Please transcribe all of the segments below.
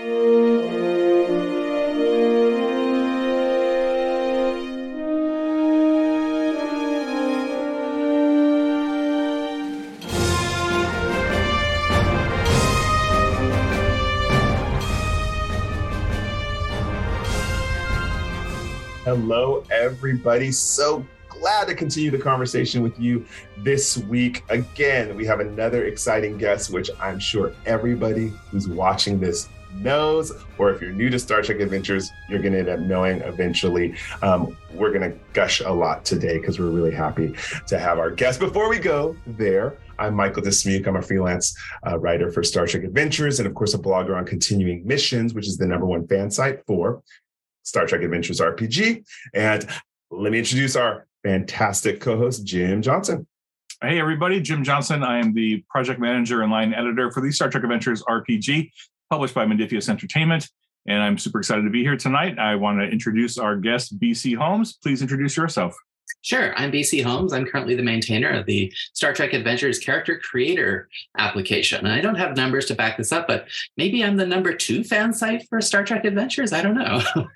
Hello, everybody. So glad to continue the conversation with you this week. Again, we have another exciting guest, which I'm sure everybody who's watching this knows, or if you're new to Star Trek Adventures, you're going to end up knowing eventually. Um, we're going to gush a lot today because we're really happy to have our guest. Before we go there, I'm Michael Dismuke. I'm a freelance uh, writer for Star Trek Adventures and, of course, a blogger on Continuing Missions, which is the number one fan site for Star Trek Adventures RPG. And let me introduce our fantastic co host, Jim Johnson. Hey, everybody. Jim Johnson. I am the project manager and line editor for the Star Trek Adventures RPG, published by Modiphius Entertainment. And I'm super excited to be here tonight. I want to introduce our guest, BC Holmes. Please introduce yourself. Sure. I'm BC Holmes. I'm currently the maintainer of the Star Trek Adventures character creator application. And I don't have numbers to back this up, but maybe I'm the number two fan site for Star Trek Adventures. I don't know.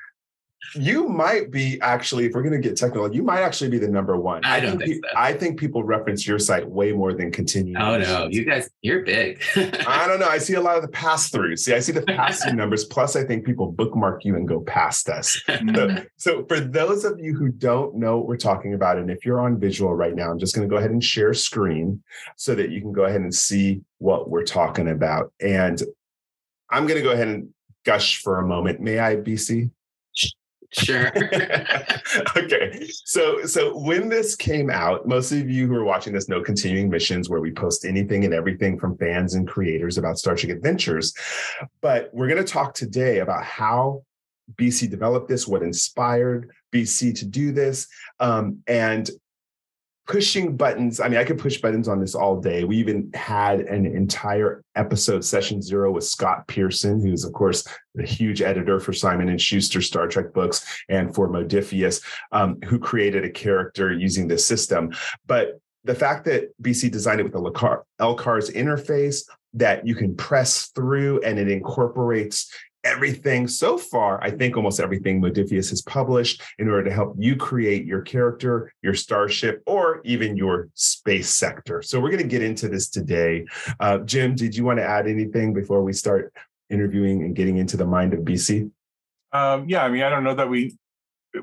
you might be actually, if we're going to get technical, you might actually be the number one. I, I don't think, think so. I think people reference your site way more than continue. Oh no, you guys, you're big. I don't know. I see a lot of the pass throughs. See, I see the pass through numbers. Plus, I think people bookmark you and go past us. So, so, for those of you who don't know what we're talking about, and if you're on visual right now, I'm just going to go ahead and share screen so that you can go ahead and see what we're talking about. And I'm going to go ahead and gush for a moment. May I, BC? Sure. okay. So so when this came out, most of you who are watching this know continuing missions where we post anything and everything from fans and creators about Star Trek adventures. But we're going to talk today about how BC developed this, what inspired BC to do this, um, and pushing buttons. I mean, I could push buttons on this all day. We even had an entire episode, session zero, with Scott Pearson, who's of course the huge editor for Simon and Schuster Star Trek books and for Modiphius, um, who created a character using this system. But the fact that BC designed it with the LCARS interface that you can press through and it incorporates everything so far, I think almost everything Modiphius has published in order to help you create your character, your starship, or even your space sector. So we're going to get into this today. Uh, Jim, did you want to add anything before we start interviewing and getting into the mind of BC? Um, yeah, I mean, I don't know that we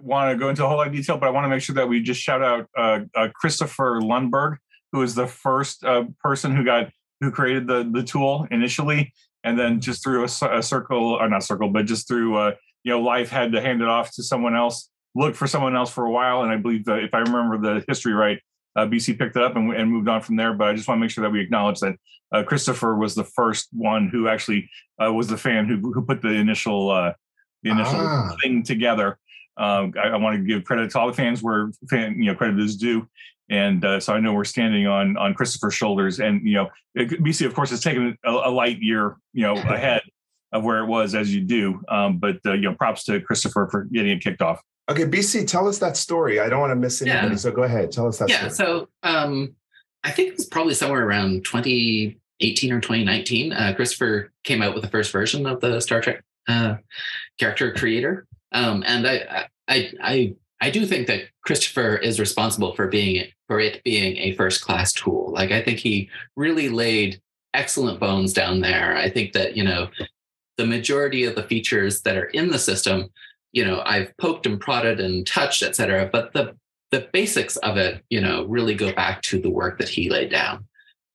want to go into a whole lot of detail, but I want to make sure that we just shout out uh, uh, Christopher Lundberg, who was the first uh, person who got who created the the tool initially and then just through a, a circle or not circle but just through uh, you know life had to hand it off to someone else look for someone else for a while and i believe that if i remember the history right uh, bc picked it up and, and, moved on from there but i just want to make sure that we acknowledge that uh, christopher was the first one who actually uh, was the fan who, who put the initial uh, the initial ah. thing together um, I, I, want to give credit to all the fans where fan, you know credit is due and uh, so I know we're standing on on Christopher's shoulders. And you know, BC of course has taken a, a light year, you know, ahead of where it was as you do. Um, but uh, you know, props to Christopher for getting it kicked off. Okay, BC, tell us that story. I don't want to miss anybody, yeah. so go ahead, tell us that. Yeah, story. so um, I think it was probably somewhere around 2018 or 2019. Uh, Christopher came out with the first version of the Star Trek uh, character creator, um, and I, I, I I do think that Christopher is responsible for being for it being a first class tool. Like I think he really laid excellent bones down there. I think that you know the majority of the features that are in the system, you know, I've poked and prodded and touched, et cetera, but the the basics of it, you know, really go back to the work that he laid down.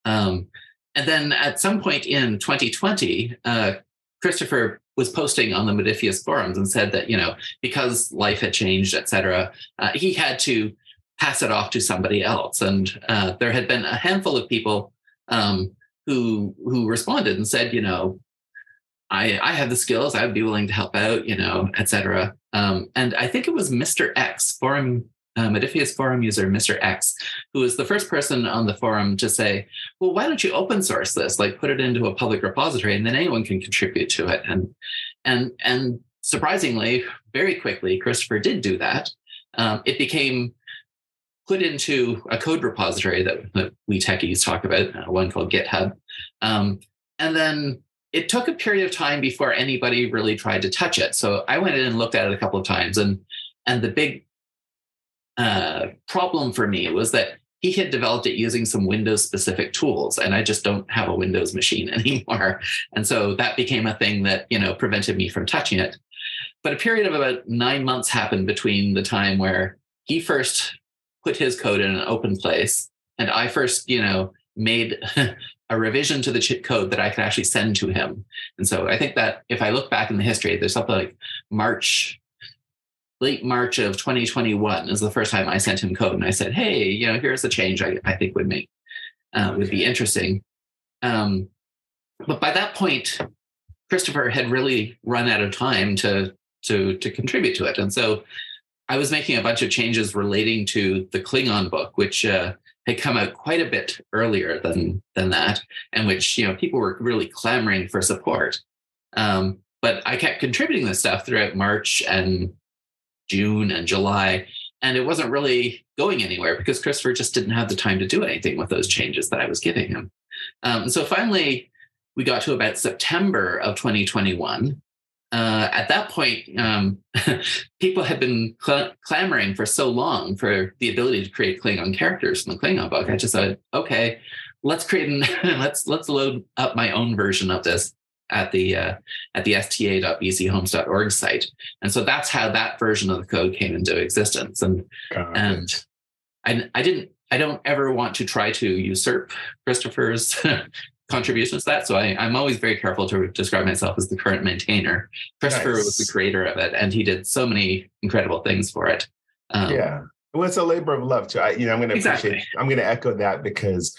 Um, and then at some point in 2020, uh, Christopher was posting on the Modiphius forums and said that you know because life had changed, etc., uh, he had to pass it off to somebody else. And uh, there had been a handful of people um, who who responded and said, you know, I I have the skills, I would be willing to help out, you know, etc. Um, and I think it was Mr. X forum uh, Modiphius forum user Mr. X, who was the first person on the forum to say, "Well, why don't you open source this? Like, put it into a public repository, and then anyone can contribute to it." And and and surprisingly, very quickly, Christopher did do that. Um, it became put into a code repository that, that we techies talk about, uh, one called GitHub, um, and then it took a period of time before anybody really tried to touch it. So I went in and looked at it a couple of times, and and the big uh, problem for me was that he had developed it using some Windows specific tools, and I just don't have a Windows machine anymore. And so that became a thing that you know prevented me from touching it. But a period of about nine months happened between the time where he first put his code in an open place, and I first, you know, made a revision to the chip code that I could actually send to him. And so I think that if I look back in the history, there's something like March, late March of 2021 is the first time I sent him code and I said, hey, you know, here's a change I, I think would make, uh, would be interesting. Um, but by that point, Christopher had really run out of time to, to, to contribute to it. And so I was making a bunch of changes relating to the Klingon book, which uh, had come out quite a bit earlier than than that, and which you know people were really clamoring for support. Um, but I kept contributing this stuff throughout March and June and July, and it wasn't really going anywhere because Christopher just didn't have the time to do anything with those changes that I was giving him. Um, so finally, we got to about September of 2021, uh, at that point, um, people had been cl- clamoring for so long for the ability to create Klingon characters from the Klingon book. I just said, okay, let's create an let's let's load up my own version of this at the uh, at the sta.bcholmes.org site, and so that's how that version of the code came into existence. And Got and it. I I didn't I don't ever want to try to usurp Christopher's contributions to that. So I, am always very careful to describe myself as the current maintainer. Christopher nice. was the creator of it, and he did so many incredible things for it. Um, yeah, well, it's a labor of love too. I, you know, I'm going to exactly. appreciate. I'm going to echo that because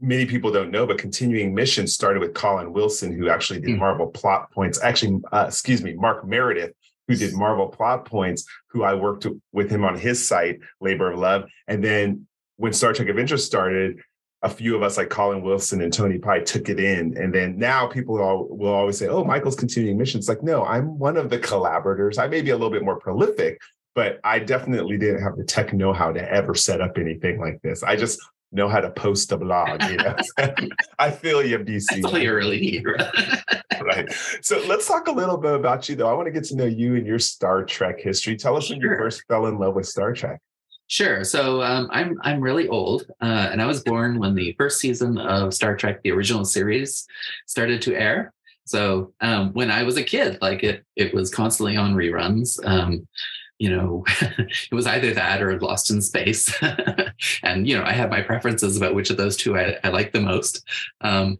many people don't know, but continuing mission started with Colin Wilson, who actually did mm. Marvel plot points. Actually, uh, excuse me, Mark Meredith, who did Marvel plot points, who I worked with him on his site, Labor of Love, and then when Star Trek Adventures started, a few of us like Colin Wilson and Tony Pye took it in. And then now people all, will always say, oh, Michael's continuing missions. Like, no, I'm one of the collaborators. I may be a little bit more prolific, but I definitely didn't have the tech know-how to ever set up anything like this. I just know how to post a blog. You know? I feel you, BC. That's all you really need. right. So let's talk a little bit about you, though. I want to get to know you and your Star Trek history. Tell us sure. when you first fell in love with Star Trek. Sure. So um, I'm I'm really old, uh, and I was born when the first season of Star Trek, the original series, started to air. So um, when I was a kid, like it it was constantly on reruns. Um, you know, it was either that or Lost in Space, and you know I have my preferences about which of those two I, I like the most. Um,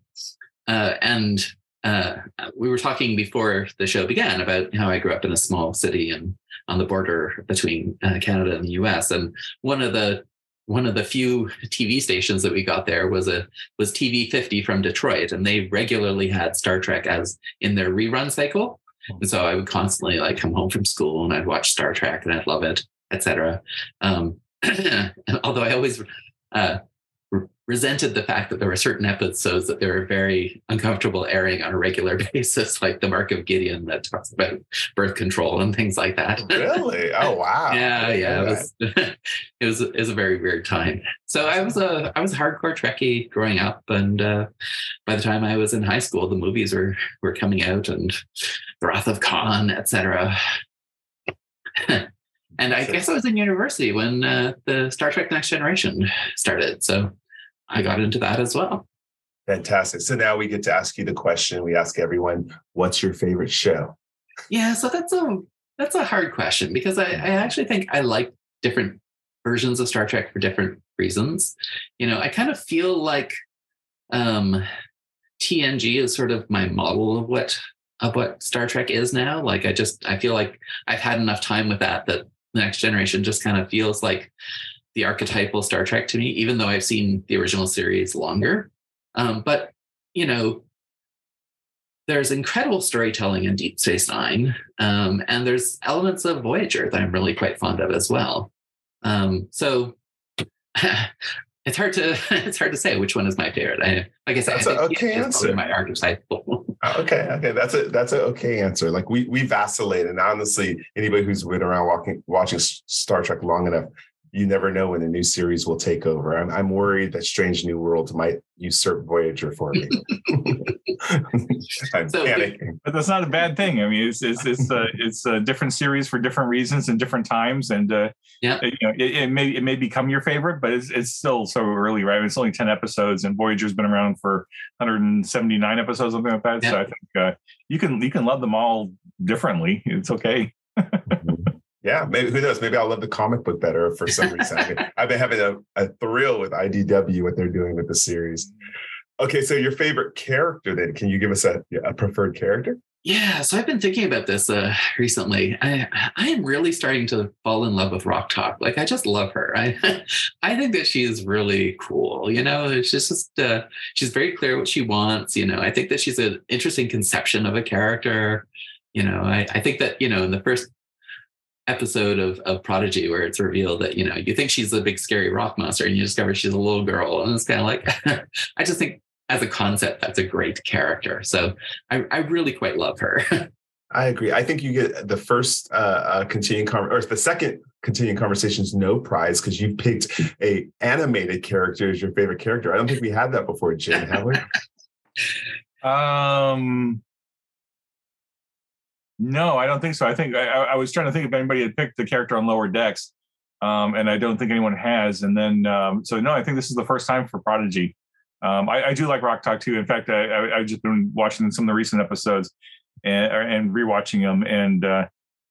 uh, and uh, we were talking before the show began about how I grew up in a small city and on the border between uh, Canada and the U.S. And one of the one of the few TV stations that we got there was a was TV 50 from Detroit, and they regularly had Star Trek as in their rerun cycle. And so I would constantly like come home from school and I'd watch Star Trek and I'd love it, etc. Um, although I always uh, resented the fact that there were certain episodes that they were very uncomfortable airing on a regular basis, like the Mark of Gideon that talks about birth control and things like that. Really? Oh wow. yeah, yeah. It was, it was it was a very weird time. So I was a I was a hardcore Trekkie growing up, and uh, by the time I was in high school, the movies were were coming out, and The Wrath of Khan, etc. and I guess I was in university when uh, the Star Trek Next Generation started. So I got into that as well. Fantastic. So now we get to ask you the question we ask everyone: What's your favorite show? Yeah, so that's a that's a hard question because I, I actually think I like different versions of Star Trek for different reasons. You know, I kind of feel like um, TNG is sort of my model of what of what Star Trek is now. Like I just I feel like I've had enough time with that that the next generation just kind of feels like the archetypal Star Trek to me, even though I've seen the original series longer. Um, but you know, there's incredible storytelling in Deep Space Nine, um, and there's elements of Voyager that I'm really quite fond of as well. Um, so it's hard to it's hard to say which one is my favorite. I, like I said, that's an okay answer. My archetypal. okay, okay, that's a that's an okay answer. Like we we vacillate, and honestly, anybody who's been around walking watching Star Trek long enough you never know when a new series will take over. I'm, I'm worried that Strange New Worlds might usurp Voyager for me. I'm So- panicking. but that's not a bad thing. I mean, it's it's it's uh, it's a different series for different reasons and different times, and uh, Yeah. you know, it, it may it may become your favorite, but it's it's still so early, right? It's only ten episodes, and Voyager's been around for 179 episodes, something like that. So I think uh, you can you can love them all differently. It's okay. Yeah, maybe who knows? Maybe I'll love the comic book better for some reason. I mean, I've been having a, a thrill with IDW what they're doing with the series. Okay, so your favorite character then? Can you give us a, a preferred character? Yeah, so I've been thinking about this uh, recently. I I am really starting to fall in love with Rok-Tahk. Like I just love her. I I think that she's really cool. You know, she's just, uh, she's very clear what she wants. You know, I think that she's an interesting conception of a character. You know, I I think that you know in the first episode of of Prodigy where it's revealed that you know you think she's a big scary rock monster and you discover she's a little girl and it's kind of like I just think as a concept that's a great character. So I, I really quite love her. I agree. I think you get the first uh, uh continuing con- or the second continuing conversations no prize because you picked a animated character as your favorite character. I don't think we had that before, Jim. Have we? Um, no, I don't think so. I think I, I was trying to think if anybody had picked the character on Lower Decks, um, and I don't think anyone has. And then, um, so no, I think this is the first time for Prodigy. Um, I, I do like Rok-Tahk too. In fact, I, I've just been watching some of the recent episodes and and rewatching them, and uh,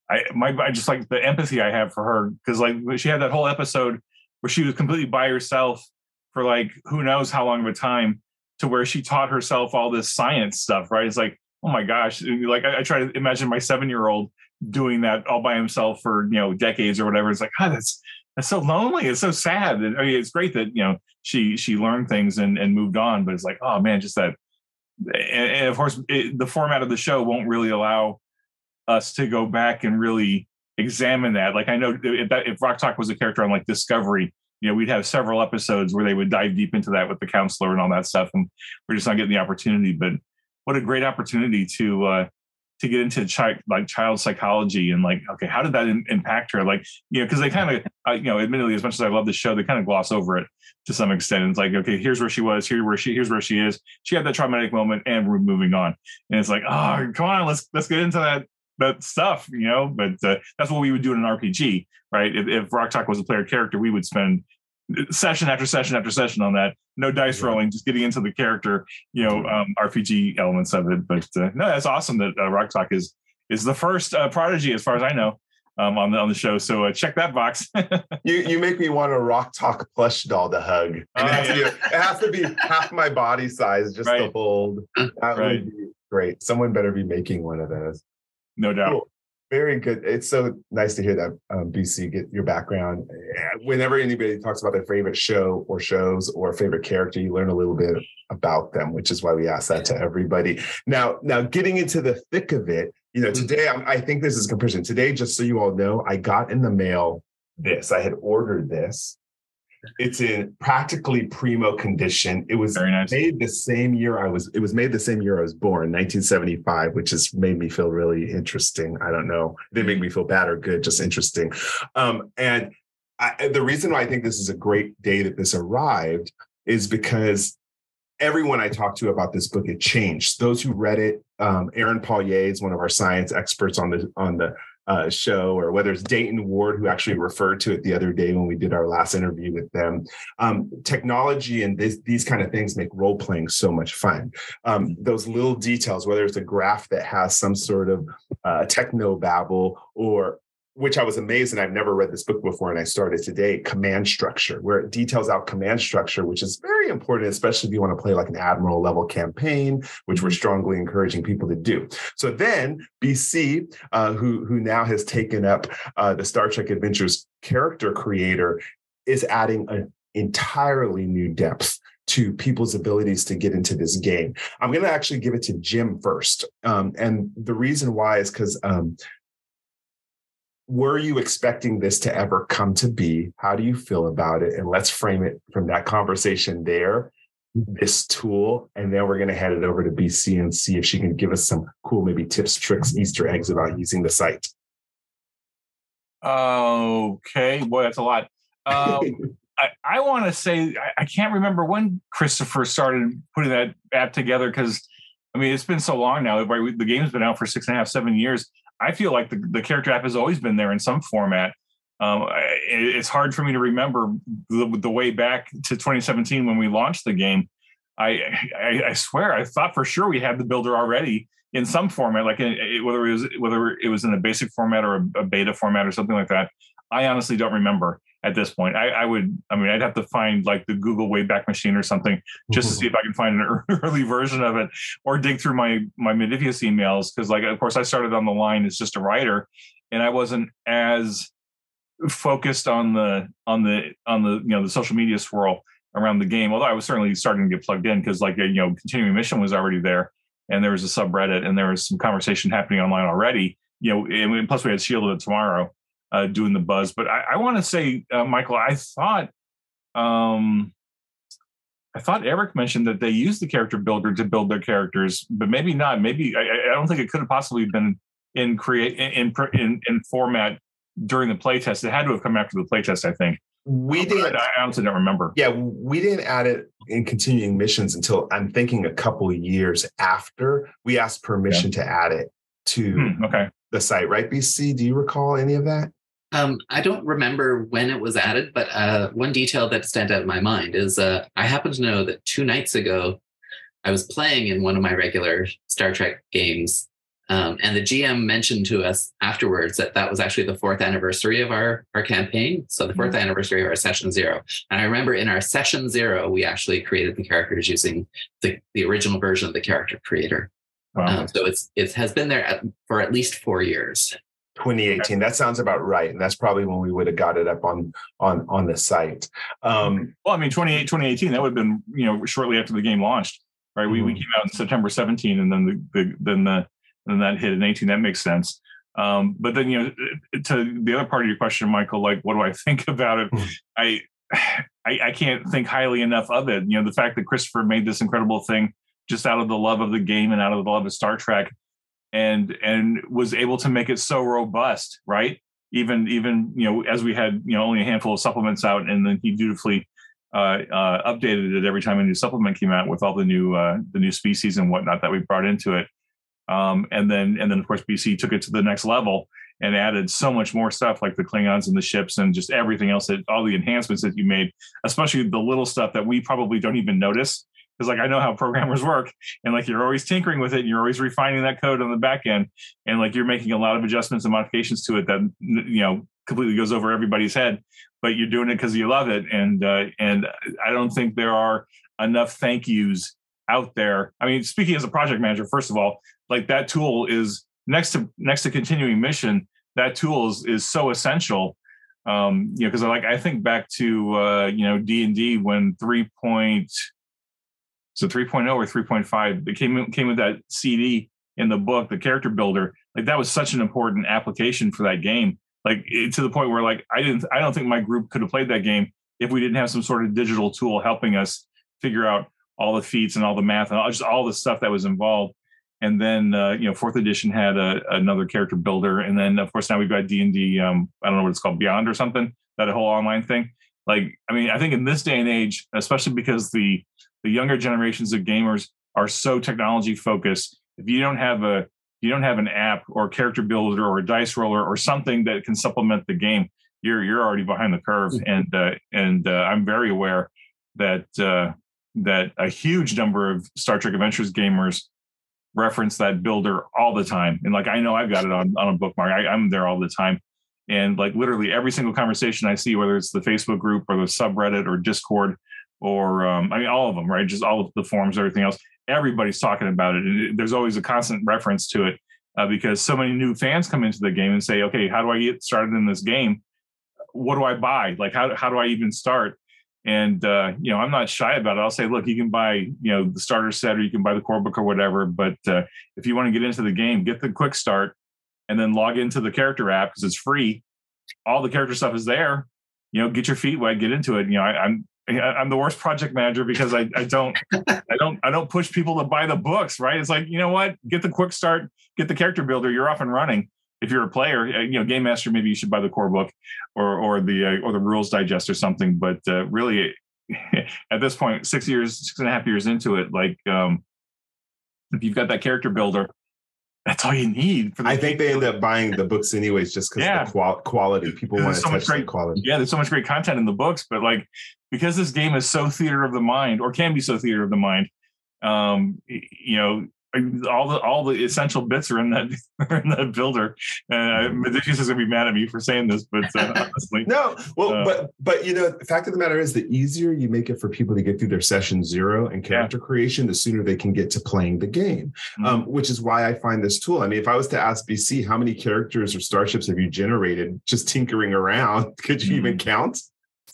I my I just like the empathy I have for her because like she had that whole episode where she was completely by herself for like who knows how long of a time to where she taught herself all this science stuff, right? It's like, oh my gosh, eh, like I, I try to imagine my seven year old doing that all by himself for you know decades or whatever. It's like, God, that's that's so lonely. It's so sad. And, I mean, it's great that you know she she learned things and and moved on, but it's like, oh man, just that. And, and of course, it, the format of the show won't really allow us to go back and really examine that. Like I know if, that, if Rok-Tahk was a character on like Discovery, you know, we'd have several episodes where they would dive deep into that with the counselor and all that stuff, and we're just not getting the opportunity. But what a great opportunity to uh, to get into child like child psychology and like, okay, how did that in, impact her? Like, you know, because they kind of, uh, you know, admittedly, as much as I love the show, they kind of gloss over it to some extent. It's like, okay, here's where she was, here where she, here's where she is. She had that traumatic moment, and we're moving on. And it's like, oh, come on, let's let's get into that that stuff, you know. But uh, that's what we would do in an RPG, right? If, if Rok-Tahk was a player character, we would spend session after session after session on that. No dice Yeah. rolling, just getting into the character, you know, um, RPG elements of it. But uh, no, that's awesome that uh, Rok-Tahk is is the first uh, prodigy, as far as I know, um, on the on the show. So uh, check that box. You you make me want a Rok-Tahk plush doll to hug. And Oh, it, has to be, it has to be half my body size just to hold. That Right. would be great. Someone better be making one of those. no doubt. Cool. Very good. It's so nice to hear that, um, BC, get your background. Whenever anybody talks about their favorite show or shows or favorite character, you learn a little bit about them, which is why we ask that to everybody. Now, now getting into the thick of it, you know, today I'm, I think this is a comparison. Today, just so you all know, I got in the mail this. I had ordered this. It's in practically primo condition. It was Very nice. made the same year I was. It was made the same year I was born, 1975, which has made me feel really interesting. I don't know. They didn't make me feel bad or good, just interesting. Um, and I, the reason why I think this is a great day that this arrived is because everyone I talked to about this book, it changed. Those who read it, um, Aaron Pollyea is one of our science experts on the on the uh, show, or whether it's Dayton Ward, who actually referred to it the other day when we did our last interview with them. Um, technology and this, these kind of things make role playing so much fun. Um, those little details, whether it's a graph that has some sort of uh, techno babble or which I was amazed, and I've never read this book before, and I started today. Command structure, where it details out command structure, which is very important, especially if you want to play like an admiral level campaign, which we're strongly encouraging people to do. So then BC, uh, who who now has taken up uh, the Star Trek Adventures character creator, is adding an entirely new depth to people's abilities to get into this game. I'm going to actually give it to Jim first, um, and the reason why is because. Um, were you expecting this to ever come to be? How do you feel about it? And let's frame it from that conversation there, this tool. And then we're going to head it over to BC and see if she can give us some cool, maybe tips, tricks, Easter eggs about using the site. Okay, boy, that's a lot. Um, I, I want to say I, I, can't remember when Christopher started putting that app together because I mean it's been so long now. The game's been out for six and a half, seven years. I feel like the, the character app has always been there in some format. Um, it, it's hard for me to remember the, the, way back to 2017 when we launched the game. I, I, I swear I thought for sure we had the builder already in some format, like in, whether it was whether it was in a basic format or a, a beta format or something like that. I honestly don't remember at this point. I, I, would, I mean, I'd have to find like the Google Wayback Machine or something just to see if I can find an early version of it, or dig through my my Modiphius emails because, like, of course, I started on the line as just a writer, and I wasn't as focused on the on the on the you know the social media swirl around the game. Although I was certainly starting to get plugged in because, like, you know, continuing mission was already there, and there was a subreddit, and there was some conversation happening online already. You know, and plus we had Shield of Tomorrow uh, doing the buzz. But I, I want to say, uh, Michael, I thought, um, I thought Eric mentioned that they used the character builder to build their characters, but maybe not. Maybe I, I don't think it could have possibly been in create in in, in format during the playtest. It had to have come after the playtest, I think. We didn't. I honestly don't remember. Yeah, we didn't add it in continuing missions until I'm thinking a couple of years after we asked permission yeah. to add it to hmm, okay. the site. Right, BC? Do you recall any of that? Um, I don't remember when it was added, but uh, one detail that stands out in my mind is uh, I happen to know that two nights ago, I was playing in one of my regular Star Trek games, um, and the GM mentioned to us afterwards that that was actually the fourth anniversary of our, our campaign. So the 4th mm-hmm. anniversary of our session zero. And I remember in our session zero, we actually created the characters using the, the original version of the character creator. Wow. Um, so it's it has been there at, for at least four years. 2018 that sounds about right and that's probably when we would have got it up on on on the site. Um well i mean 28 2018 that would have been you know shortly after the game launched right? Mm-hmm. we, we mm-hmm. came out in september 17 and then the, the then the then that hit in 18 that makes sense. Um but then you know to the other part of your question michael like what do i think about it? Mm-hmm. I, I i can't think highly enough of it. You know the fact that christopher made this incredible thing just out of the love of the game and out of the love of star trek and and was able to make it so robust right? Even even you know as we had you know only a handful of supplements out and then he dutifully uh, uh, updated it every time a new supplement came out with all the new uh, the new species and whatnot that we brought into it. Um, and then and then of course bc took it to the next level and added so much more stuff like the klingons and the ships and just everything else that all the enhancements that you made especially the little stuff that we probably don't even notice because like I know how programmers work, and like you're always tinkering with it, and you're always refining that code on the back end, and like you're making a lot of adjustments and modifications to it that you know completely goes over everybody's head, but you're doing it because you love it, and uh, and I don't think there are enough thank yous out there. I mean, speaking as a project manager, first of all, like that tool is next to next to continuing mission. That tool is is so essential um you know because I like i think back to uh you know d&d when 3 point so 3.0 or 3.5, it came came with that CD in the book, the character builder. Like that was such an important application for that game. Like it, to the point where like I didn't, I don't think my group could have played that game if we didn't have some sort of digital tool helping us figure out all the feats and all the math and all, just all the stuff that was involved. And then uh, you know, fourth edition had a, another character builder, and then of course now we've got D and D. Um, I don't know what it's called, Beyond or something. That whole online thing. Like, I mean, I think in this day and age, especially because the the younger generations of gamers are so technology focused. If you don't have a you don't have an app or character builder or a dice roller or something that can supplement the game, you're you're already behind the curve. Mm-hmm. And uh, and uh, I'm very aware that uh, that a huge number of Star Trek Adventures gamers reference that builder all the time. And like I know I've got it on on a bookmark. I, I'm there all the time. And like literally every single conversation I see, whether it's the Facebook group or the subreddit or Discord, or um, I mean, all of them, right? Just all of the forms, everything else. Everybody's talking about it, and there's always a constant reference to it uh, because so many new fans come into the game and say, "Okay, how do I get started in this game? What do I buy? Like, how how do I even start?" And uh, you know, I'm not shy about it. I'll say, "Look, you can buy you know the starter set, or you can buy the core book or whatever. But uh, if you want to get into the game, get the quick start, and then log into the character app because it's free. All the character stuff is there." you know, get your feet wet, get into it. You know, I, am I'm the worst project manager because I, I don't I don't I don't push people to buy the books, right? It's like, you know what? Get the quick start, get the character builder, you're off and running. if you're a player, uh, you know, game master, maybe you should buy the core book or or the uh, or the rules digest or something. But uh, really, at this point, six years, six and a half years into it, like um, if you've got that character builder, that's all you need. For the I think they end up buying the books anyways, just because yeah. the qual- quality. People want to so touch great, quality. Yeah, there's so much great content in the books, but like because this game is so theater of the mind, or can be so theater of the mind, um, you know, all the all the essential bits are in that are in that builder. And uh, is gonna be mad at me for saying this, but uh, honestly, no. Well, uh, but but you know, the fact of the matter is, the easier you make it for people to get through their session zero and character yeah. creation, the sooner they can get to playing the game. Mm-hmm. Um, which is why I find this tool. I mean, if I was to ask BC, how many characters or starships have you generated just tinkering around? Could you mm-hmm. even count?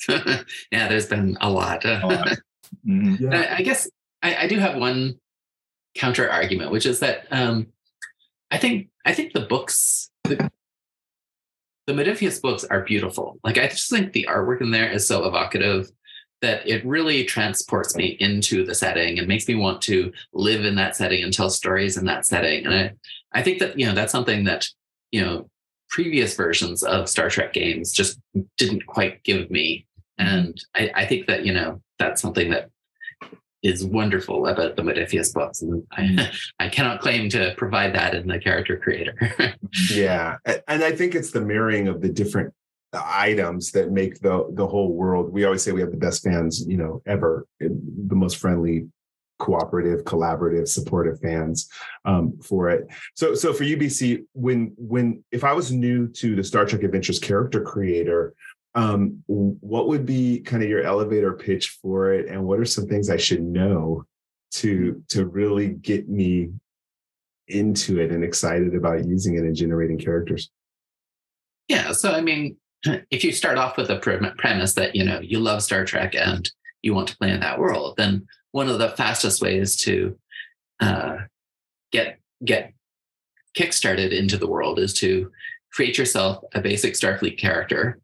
yeah, there's been a lot. A lot. Mm-hmm. Yeah. I, I guess I, I do have one counter argument, which is that um, I think I think the books, the, the books are beautiful. Like I just think the artwork in there is so evocative that it really transports me into the setting and makes me want to live in that setting and tell stories in that setting. And I, I think that you know that's something that you know previous versions of Star Trek games just didn't quite give me. And I, I think that you know that's something that is wonderful about the Modiphius books. And I, mm. I cannot claim to provide that in the character creator. yeah. And I think it's the mirroring of the different items that make the the whole world. We always say we have the best fans, you know, ever, the most friendly, cooperative, collaborative, supportive fans um, for it. So, so for UBC, when when if I was new to the Star Trek Adventures character creator, um, what would be kind of your elevator pitch for it and what are some things i should know to to really get me into it and excited about using it and generating characters? Yeah so i mean if you start off with a premise that you know you love star trek and you want to play in that world then one of the fastest ways to uh, get get kickstarted into the world is to create yourself a basic starfleet character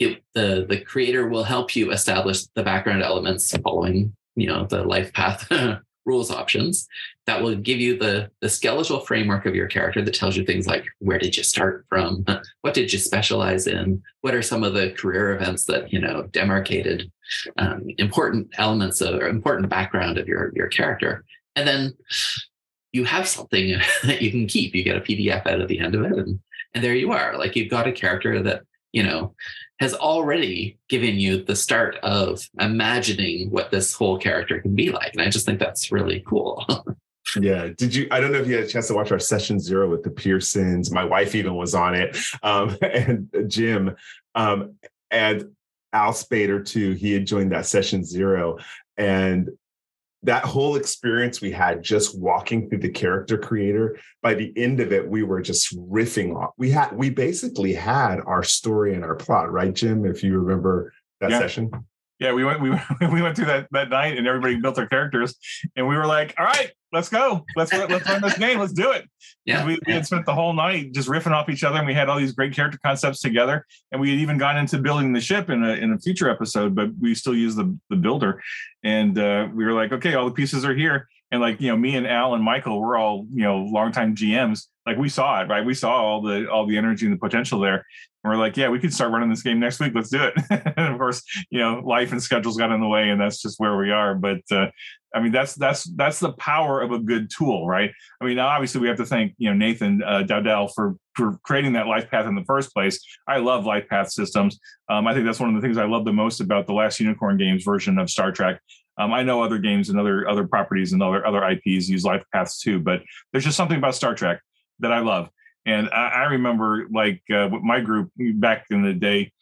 it, the the creator will help you establish the background elements following you know the life path rules options that will give you the the skeletal framework of your character that tells you things like where did you start from? What did you specialize in? What are some of the career events that you know demarcated um, important elements of, or important background of your your character? And then you have something that you can keep. You get a pdf out of the end of it and and there you are. Like you've got a character that you know has already given you the start of imagining what this whole character can be like. And I just think that's really cool. yeah. Did you? I don't know if you had a chance to watch our session zero with the Pearsons. My wife even was on it, um, and Jim, um, and Al Spader too. He had joined that session zero, and that whole experience we had just walking through the character creator by the end of it we were just riffing off we had we basically had our story and our plot right jim if you remember that yeah. session yeah we went we, we went through that that night and everybody built their characters and we were like all right let's go. Let's let's run this game. Let's do it. Yeah, we, we, had spent the whole night just riffing off each other, and we had all these great character concepts together. And we had even gone into building the ship in a in a future episode, but we still use the the builder. And uh, we were like, okay, all the pieces are here. And like you know, me and Al and Michael, we're all you know longtime GMs. Like we saw it, right? We saw all the all the energy and the potential there. And we're like, yeah, we could start running this game next week. Let's do it. and of course, you know, life and schedules got in the way, and that's just where we are. But uh, I mean, that's that's that's the power of a good tool, right? I mean, obviously we have to thank you know Nathan uh, Dowdell for for creating that life path in the first place. I love life path systems. Um, I think that's one of the things I love the most about the last Unicorn Games version of Star Trek. Um, I know other games and other other properties and other other IPs use life paths too, but there's just something about Star Trek that I love. And I, I remember like uh, my group back in the day,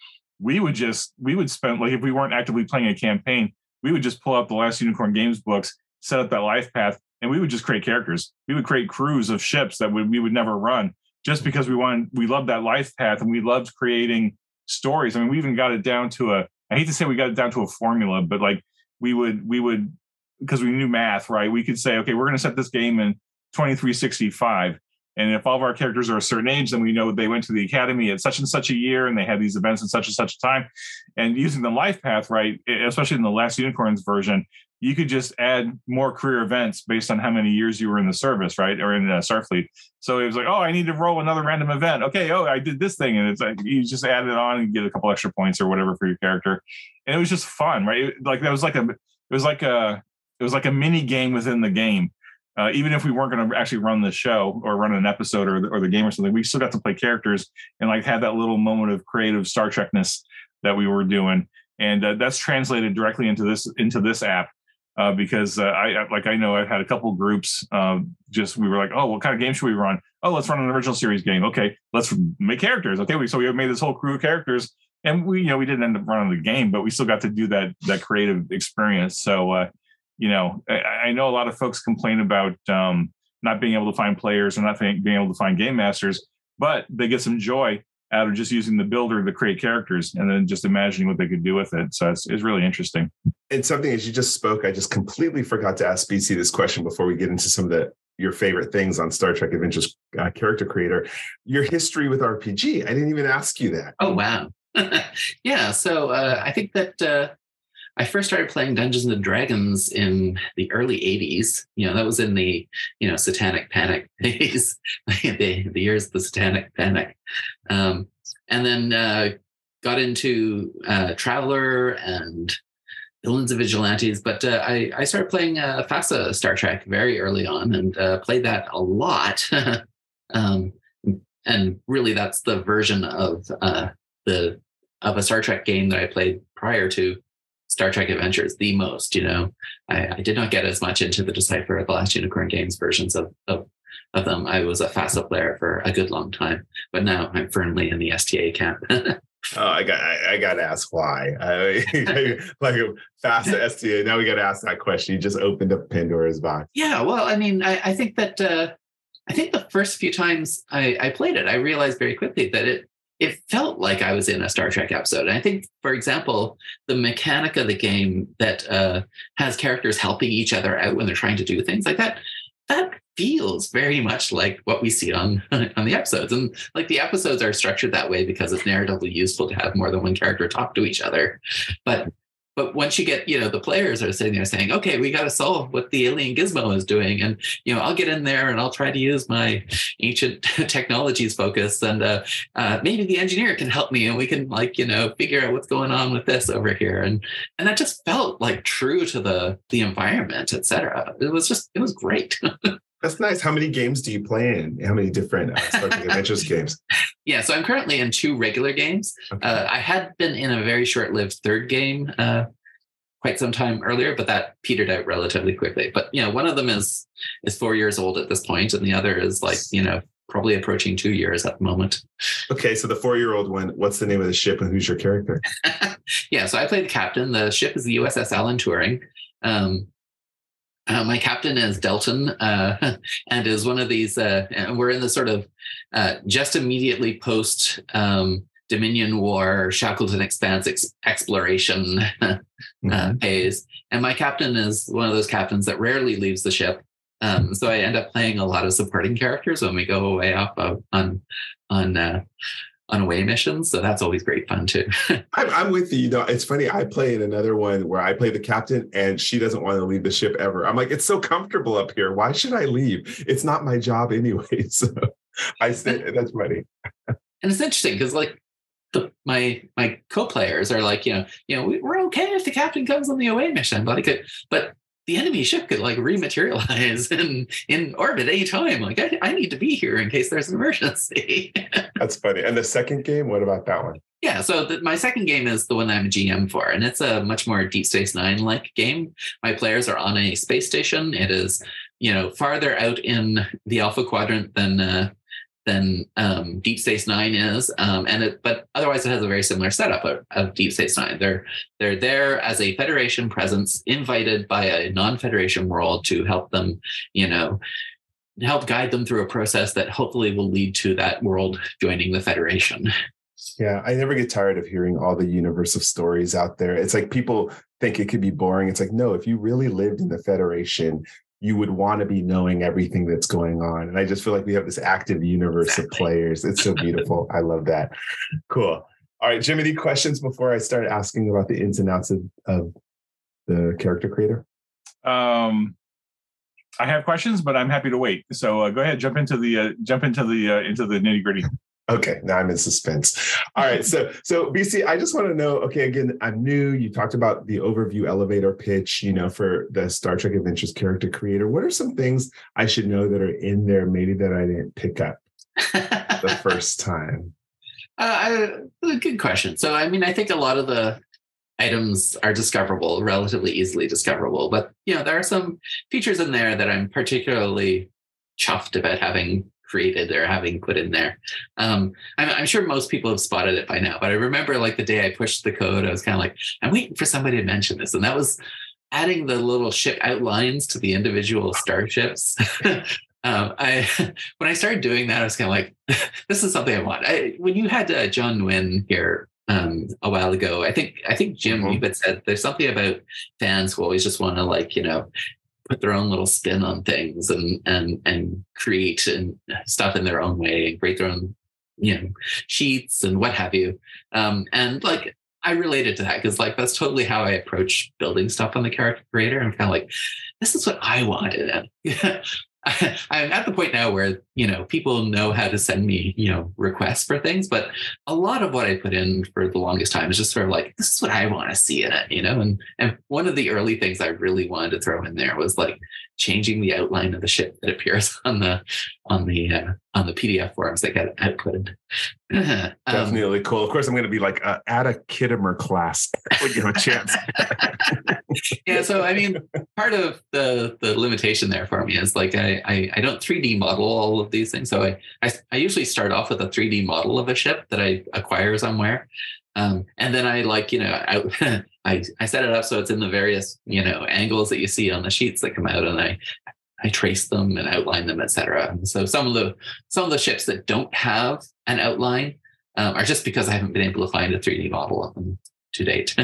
we would just we would spend like if we weren't actively playing a campaign, we would just pull out the last Unicorn Games books, set up that life path, and we would just create characters. We would create crews of ships that we, we would never run just because we wanted, we loved that life path and we loved creating stories. I mean, we even got it down to a, I hate to say we got it down to a formula, but like we would, we would, because we knew math, right? We could say, okay, we're going to set this game in 2365. And if all of our characters are a certain age, then we know they went to the academy at such and such a year and they had these events in such and such a time. And using the life path, right, especially in the last unicorns version, you could just add more career events based on how many years you were in the service, right, or in uh, Starfleet. So it was like, oh, I need to roll another random event. Okay, oh, I did this thing, and it's like you just add it on and get a couple extra points or whatever for your character, and it was just fun, right? Like that was like a, it was like a, it was like a mini game within the game. Uh, even if we weren't going to actually run the show or run an episode or the, or the game or something, we still got to play characters and like have that little moment of creative Star Trekness that we were doing, and uh, that's translated directly into this into this app uh, because uh, I like I know I've had a couple groups. Uh, just we were like, oh, what kind of game should we run? Oh, let's run an original series game. Okay, let's make characters. Okay, we so we made this whole crew of characters, and we you know we didn't end up running the game, but we still got to do that that creative experience. So uh, you know, I, I, know a lot of folks complain about um, not being able to find players or not being able to find game masters, but they get some joy out of just using the builder to create characters and then just imagining what they could do with it. So it's, it's really interesting. And something as you just spoke, I just completely forgot to ask BC this question before we get into some of the your favorite things on Star Trek Adventures uh, character creator. Your history with RPG. I didn't even ask you that. Oh wow. yeah. So uh, I think that uh, I first started playing Dungeons and Dragons in the early 80s. You know, that was in the, you know, satanic panic days, the, the years of the satanic panic. Um, and then uh, got into uh, Traveller and Villains and Vigilantes. But uh, I, I started playing uh, FASA Star Trek very early on and uh, played that a lot. um, and really, that's the version of uh, the of a Star Trek game that I played prior to Star Trek Adventures the most. You know, I, I, did not get as much into the Decipher of the Last Unicorn Games versions of, of of them. I was a FASA player for a good long time, but now I'm firmly in the STA camp. Oh, I got I, I got to ask why. I, like FASA STA. Now we got to ask that question. You just opened up Pandora's box. Yeah, well, I mean, I, I think that uh, I think the first few times I, I played it, I realized very quickly that it it felt like I was in a Star Trek episode. And I think, for example, the mechanic of the game that uh, has characters helping each other out when they're trying to do things like that, that feels very much like what we see on on the episodes. And like the episodes are structured that way because it's narratively useful to have more than one character talk to each other. But but once you get, you know, the players are sitting there saying, okay, we got to solve what the alien gizmo is doing. And, you know, I'll get in there and I'll try to use my ancient technologies focus. And uh, uh, maybe the engineer can help me and we can like, you know, figure out what's going on with this over here. And, and that just felt like true to the, the environment, et cetera. It was just, it was great. That's nice. How many games do you play in? How many different uh, Star Trek Adventures games? Yeah, so I'm currently in two regular games. Okay. Uh, I had been in a very short-lived third game uh, quite some time earlier, but that petered out relatively quickly. But you know, one of them is is four years old at this point, and the other is like you know probably approaching two years at the moment. Okay, so the four-year-old one, what's the name of the ship and who's your character? yeah, so I play the captain. The ship is the USS Alan Turing. Um, uh, my captain is Delton, uh, and is one of these. Uh, we're in the sort of uh, just immediately post um, Dominion War, Shackleton Expanse ex- exploration uh, mm-hmm. phase. And my captain is one of those captains that rarely leaves the ship. Um, so I end up playing a lot of supporting characters when we go away off of, on on uh, on away missions. So that's always great fun too. I'm, I'm, with you. You know, it's funny. I play in another one where I play the captain and she doesn't want to leave the ship ever. I'm like, it's so comfortable up here. Why should I leave? It's not my job anyway. So I say that's funny. and it's interesting because like the, my my co-players are like, you know, you know, we, are okay if the captain comes on the away mission, but like, but the enemy ship could like rematerialize in in orbit anytime. Like I, I need to be here in case there's an emergency. That's funny. And the second game, what about that one? Yeah, so the, my second game is the one that I'm a GM for, and it's a much more Deep Space Nine like game. My players are on a space station. It is, you know, farther out in the Alpha Quadrant than uh, than um, Deep Space Nine is, um, and it, but otherwise it has a very similar setup of, of, Deep Space Nine. They're they're there as a Federation presence, invited by a non-Federation world to help them, you know, help guide them through a process that hopefully will lead to that world joining the Federation. Yeah, I never get tired of hearing all the universe of stories out there. It's like people think it could be boring. It's like, no, if you really lived in the Federation, you would want to be knowing everything that's going on. And I just feel like we have this active universe exactly. of players. It's so beautiful. I love that. Cool. All right, Jim, any questions before I start asking about the ins and outs of, of the character creator? Um, I have questions, but I'm happy to wait. So uh, go ahead, jump into the uh, jump into the uh, into the nitty gritty. Okay, now I'm in suspense. All right, so so BC, I just want to know. Okay, again, I'm new. You talked about the overview elevator pitch, you know, for the Star Trek Adventures character creator. What are some things I should know that are in there, maybe that I didn't pick up the first time? Uh, I, good question. So, I mean, I think a lot of the items are discoverable, relatively easily discoverable. But you know, there are some features in there that I'm particularly chuffed about having created or having put in there. Um, I'm, I'm, sure most people have spotted it by now, but I remember like the day I pushed the code, I was kind of like, I'm waiting for somebody to mention this, and that was adding the little ship outlines to the individual starships. um, I when I started doing that, I was kind of like, this is something I want. I, when you had uh, John Nguyen here um, a while ago. I think I think Jim mm-hmm. had said there's something about fans who always just want to like you know put their own little spin on things and and and create and stuff in their own way and create their own you know sheets and what have you. Um, and like I related to that because like that's totally how I approach building stuff on the character creator. I'm kind of like, this is what I wanted. I'm at the point now where you know people know how to send me you know requests for things, but a lot of what I put in for the longest time is just sort of like this is what I want to see in it, you know. And and one of the early things I really wanted to throw in there was like changing the outline of the ship that appears on the on the uh, on the PDF forms that get outputted. um, Definitely cool. Of course, I'm going to be like uh, add a Khitomer class when you have a chance. yeah. So I mean, part of the the limitation there for me is like I, I I, don't 3D model all of these things. So I, I I usually start off with a 3D model of a ship that I acquire somewhere. Um, and then I like, you know, I, I, I set it up so it's in the various, you know, angles that you see on the sheets that come out and I, I trace them and outline them, etc. So some of the some of the ships that don't have an outline um, are just because I haven't been able to find a 3D model of them to date.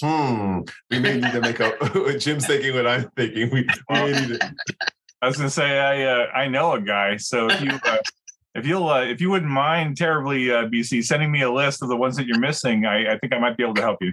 hmm. We may need to make a. Jim's thinking what I'm thinking. We, we may need to. I was going to say I uh, I know a guy. So if you uh, if you'll uh, if you wouldn't mind terribly uh, BC sending me a list of the ones that you're missing, I, I think I might be able to help you.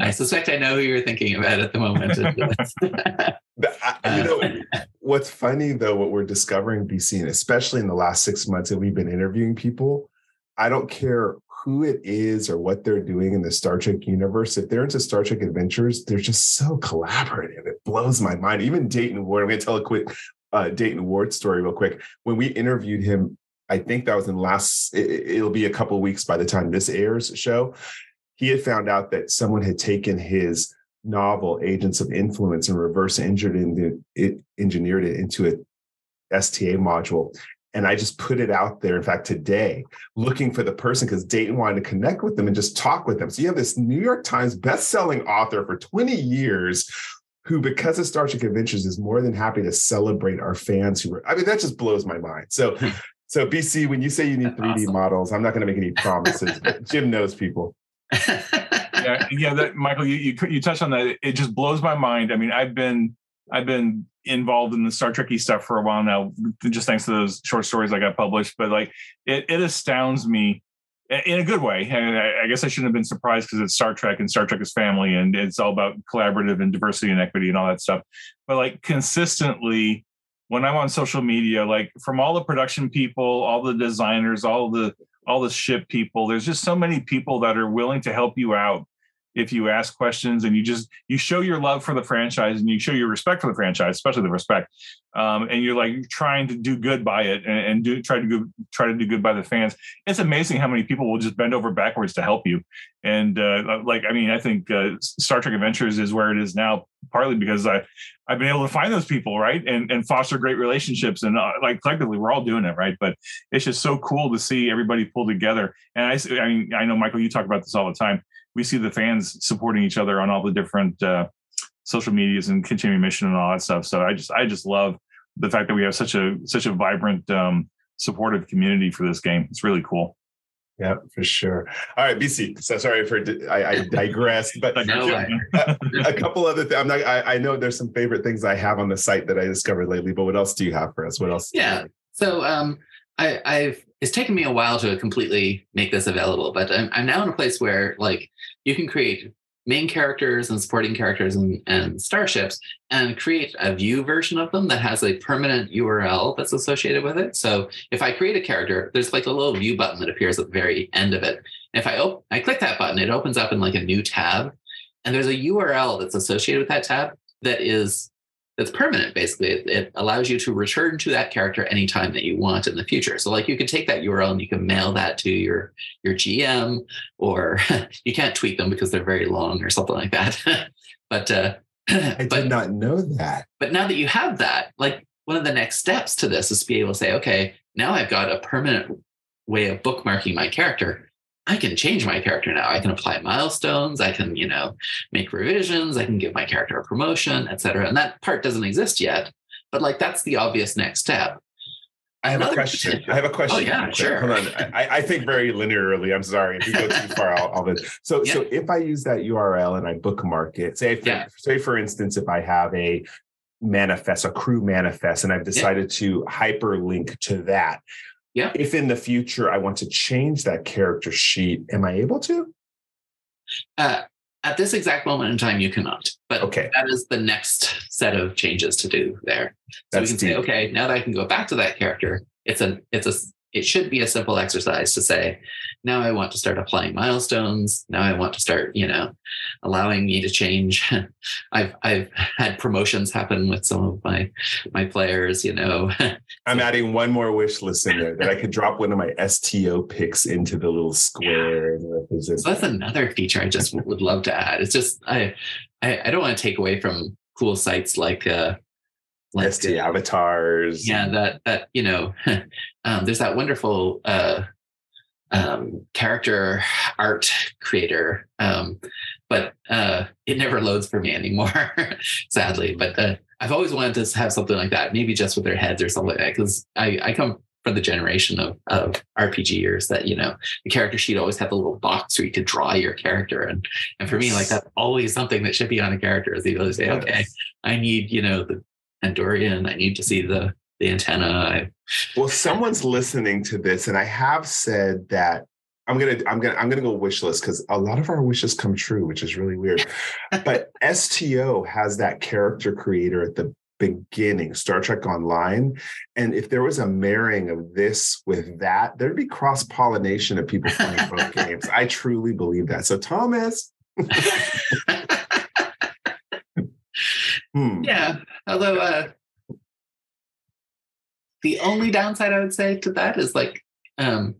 I suspect I know who you're thinking about at the moment. you know, what's funny though, what we're discovering, BC, and especially in the last six months that we've been interviewing people, I don't care who it is or what they're doing in the Star Trek universe. If they're into Star Trek adventures, they're just so collaborative. It blows my mind. Even Dayton Ward, I'm going to tell a quick uh, Dayton Ward story real quick. When we interviewed him, I think that was in last, it, will be a couple weeks by the time this airs show he had found out that someone had taken his novel agents of influence and reverse engineered it engineered it into a sta module. And i just put it out there in fact today looking for the person because dayton wanted to connect with them and just talk with them. So you have this new york times best-selling author for 20 years who because of star trek adventures is more than happy to celebrate our fans who were i mean that just blows my mind. So so bc when you say you need 3d awesome. models i'm not going to make any promises but jim knows people yeah, yeah. That Michael, you, you you touched on that. It just blows my mind. I mean, I've been I've been involved in the Star Trekky stuff for a while now, just thanks to those short stories I got published. But like, it it astounds me in a good way. And I, I guess I shouldn't have been surprised because it's Star Trek and Star Trek is family, and it's all about collaborative and diversity and equity and all that stuff. But like consistently, when I'm on social media, like from all the production people, all the designers, all the all the ship people. There's just so many people that are willing to help you out if you ask questions and you just you show your love for the franchise and you show your respect for the franchise, especially the respect, um, and you're like trying to do good by it and, and, do try to do try to do good by the fans. It's amazing how many people will just bend over backwards to help you. And uh, like I mean, I think uh, Star Trek Adventures is where it is now, partly because I I've been able to find those people right and and foster great relationships and uh, like collectively we're all doing it right. But it's just so cool to see everybody pull together. And I I mean I know Michael, you talk about this all the time we see the fans supporting each other on all the different uh, social medias and continuing mission and all that stuff. So I just I just love the fact that we have such a such a vibrant um, supportive community for this game. It's really cool. Yeah, for sure. All right, BC. So sorry for I, I digressed, but no a, a, couple other things. I'm not. I, I, know there's some favorite things I have on the site that I discovered lately, but what else do you have for us? What else? Yeah. So um, I, I've it's taken me a while to completely make this available, but I'm, I'm now in a place where like you can create main characters and supporting characters and, and starships and create a view version of them that has a permanent URL that's associated with it. So if I create a character, there's like a little view button that appears at the very end of it. If I op- I click that button, it opens up in like a new tab, and there's a URL that's associated with that tab that is that's permanent basically. It, it, allows you to return to that character anytime that you want in the future. So like you can take that url and you can mail that to your your gm or you can't tweet them because they're very long or something like that. But uh i but, did not know that. but now that you have that like one of the next steps to this is to be able to say okay now i've got a permanent way of bookmarking my character I can change my character now. I can apply milestones. I can, you know, make revisions. I can give my character a promotion, etc. And that part doesn't exist yet, but like that's the obvious next step. I have Another a question. Potential. I have a oh, question. Oh yeah, sure. Hold on. I, I, think very linearly. I'm sorry if you go too far. I'll, I'll so yeah. so if I use that URL and I bookmark it, say for, yeah. say for instance, if I have a manifest, a crew manifest, and I've decided yeah. to hyperlink to that. Yeah. If in the future I want to change that character sheet, am I able to? Uh, at this exact moment in time, you cannot. But okay. that is the next set of changes to do there. So That's we can deep. say, okay, now that I can go back to that character, it's a it's a it should be a simple exercise to say, now I want to start applying milestones. Now I want to start, you know, allowing me to change. I've I've had promotions happen with some of my my players, you know. I'm adding one more wish list in there that I could drop one of my STO picks into the little square. So that's another feature I just would love to add. It's just I I, I don't want to take away from cool sites like uh like ST avatars. Yeah, that that you know, um, there's that wonderful uh, um, character art creator, um, but uh, it never loads for me anymore, sadly. But uh, I've always wanted to have something like that, maybe just with their heads or something like that, because I, I come from the generation of, of RPGers that you know the character sheet always had the little box where you could draw your character, and and for me like that's always something that should be on a character is the ability to say, okay, I need you know the Andorian. I need to see the the antenna. I, well, someone's listening to this, and I have said that I'm gonna I'm gonna I'm gonna go wish list because a lot of our wishes come true, which is really weird. but STO has that character creator at the beginning, Star Trek Online, and if there was a marrying of this with that, there'd be cross pollination of people playing both games. I truly believe that. So Thomas. Hmm. Yeah. Although uh, the only downside I would say to that is like um,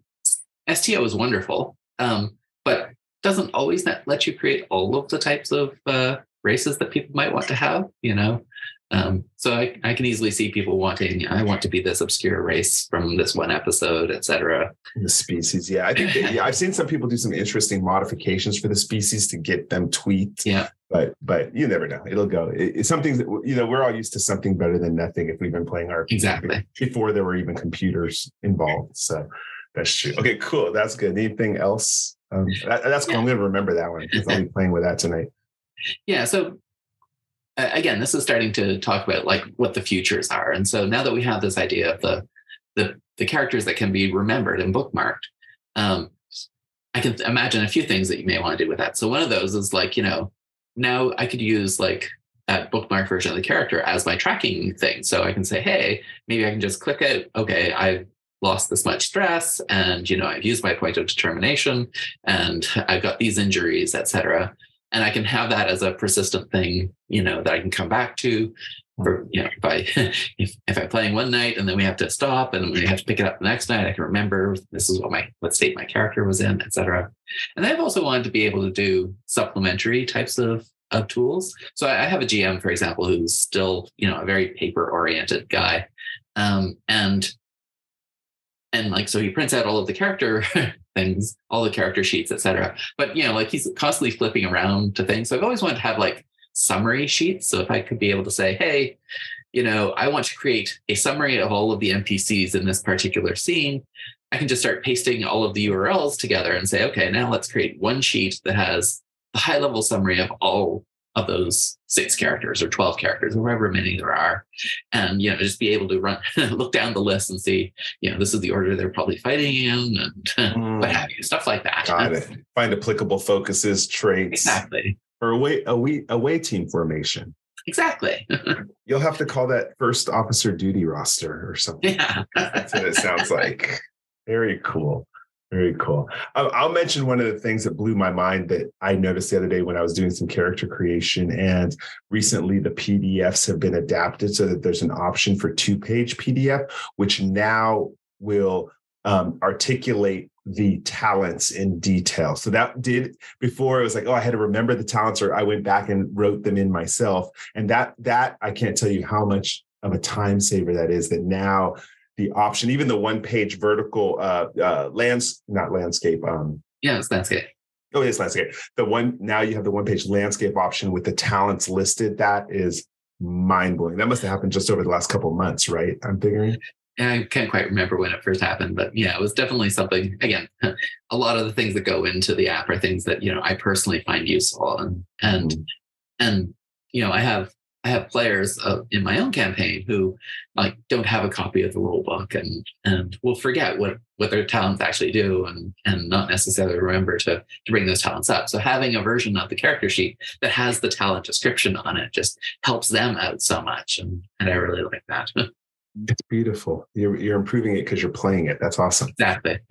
STO is wonderful, um, but doesn't always let you create all of the types of uh, races that people might want to have. You know, um, so I, I can easily see people wanting, I want to be this obscure race from this one episode, etc. The species, yeah. I think they, yeah, I've seen some people do some interesting modifications for the species to get them tweaked. Yeah. But but you never know. It'll go. It, it's something that you know, we're all used to something better than nothing if we've been playing our exactly before there were even computers involved. So that's true. Okay, cool. That's good. Anything else? Um, that, that's cool. I'm gonna remember that one because I'll be playing with that tonight. Yeah. So again, this is starting to talk about like what the futures are. And so now that we have this idea of the the, the characters that can be remembered and bookmarked, um, I can imagine a few things that you may want to do with that. So one of those is like, you know, now I could use like that bookmark version of the character as my tracking thing. So I can say, hey, maybe I can just click it. Okay, I've lost this much stress and you know i've used my point of determination and i've got these injuries etc and I can have that as a persistent thing, you know, that I can come back to. For you know, if I if if I'm playing one night and then we have to stop and we have to pick it up the next night, I can remember this is what my what state my character was in, etc. And I've also wanted to be able to do supplementary types of of tools. So I have a GM, for example, who's still you know a very paper oriented guy, um, and and like so he prints out all of the character things all the character sheets etc but you know like he's constantly flipping around to things. So i've always wanted to have like summary sheets. So if i could be able to say hey you know i want to create a summary of all of the npcs in this particular scene i can just start pasting all of the urls together and say okay now let's create one sheet that has the high level summary of all of those six characters or 12 characters or however many there are and you know just be able to run look down the list and see you know this is the order they're probably fighting in and mm. what have you stuff like that Got it. find applicable focuses traits exactly or away away away team formation. Exactly. You'll have to call that first officer duty roster or something. yeah. That's what it sounds like. Very cool. Very cool. I'll, mention one of the things that blew my mind that I noticed the other day when I was doing some character creation. And recently, the PDFs have been adapted so that there's an option for two page PDF, which now will um, articulate the talents in detail. So that did before it was like, oh, I had to remember the talents, or I went back and wrote them in myself. And that that I can't tell you how much of a time saver that is. That now the option, even the one page vertical uh, uh, lands, not landscape. Um, yeah, it's landscape. Oh, yes, landscape. The one now you have the one page landscape option with the talents listed. That is mind blowing. That must have happened just over the last couple months, right? I'm figuring. I can't quite remember when it first happened, but yeah, it was definitely something. Again, a lot of the things that go into the app are things that you know I personally find useful, and and mm-hmm. and you know I have I have players uh, in my own campaign who like don't have a copy of the rule book and and will forget what what their talents actually do and and not necessarily remember to to bring those talents up. So having a version of the character sheet that has the talent description on it just helps them out so much, and and I really like that. It's beautiful. You're you're improving it because you're playing it. That's awesome. Exactly.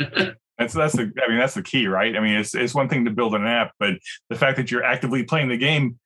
that's that's the I mean that's the key, right? I mean it's it's one thing to build an app, but the fact that you're actively playing the game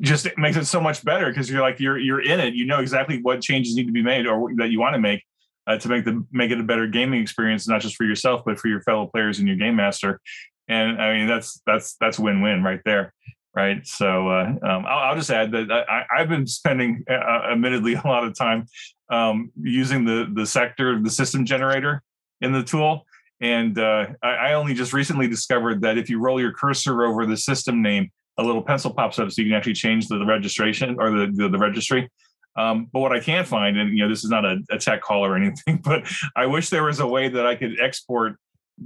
just makes it so much better because you're like you're you're in it. You know exactly what changes need to be made or that you want to make uh, to make the make it a better gaming experience, not just for yourself but for your fellow players and your game master. And I mean that's that's that's win win right there right? So uh, um, I'll, I'll, just add that I, have been spending, uh, admittedly, a lot of time um, using the the sector, the system generator in the tool. And uh, I, I, only just recently discovered that if you roll your cursor over the system name, a little pencil pops up so you can actually change the, the registration or the, the, the registry. Um, but what I can't find, and you know, this is not a, a tech call or anything, but I wish there was a way that I could export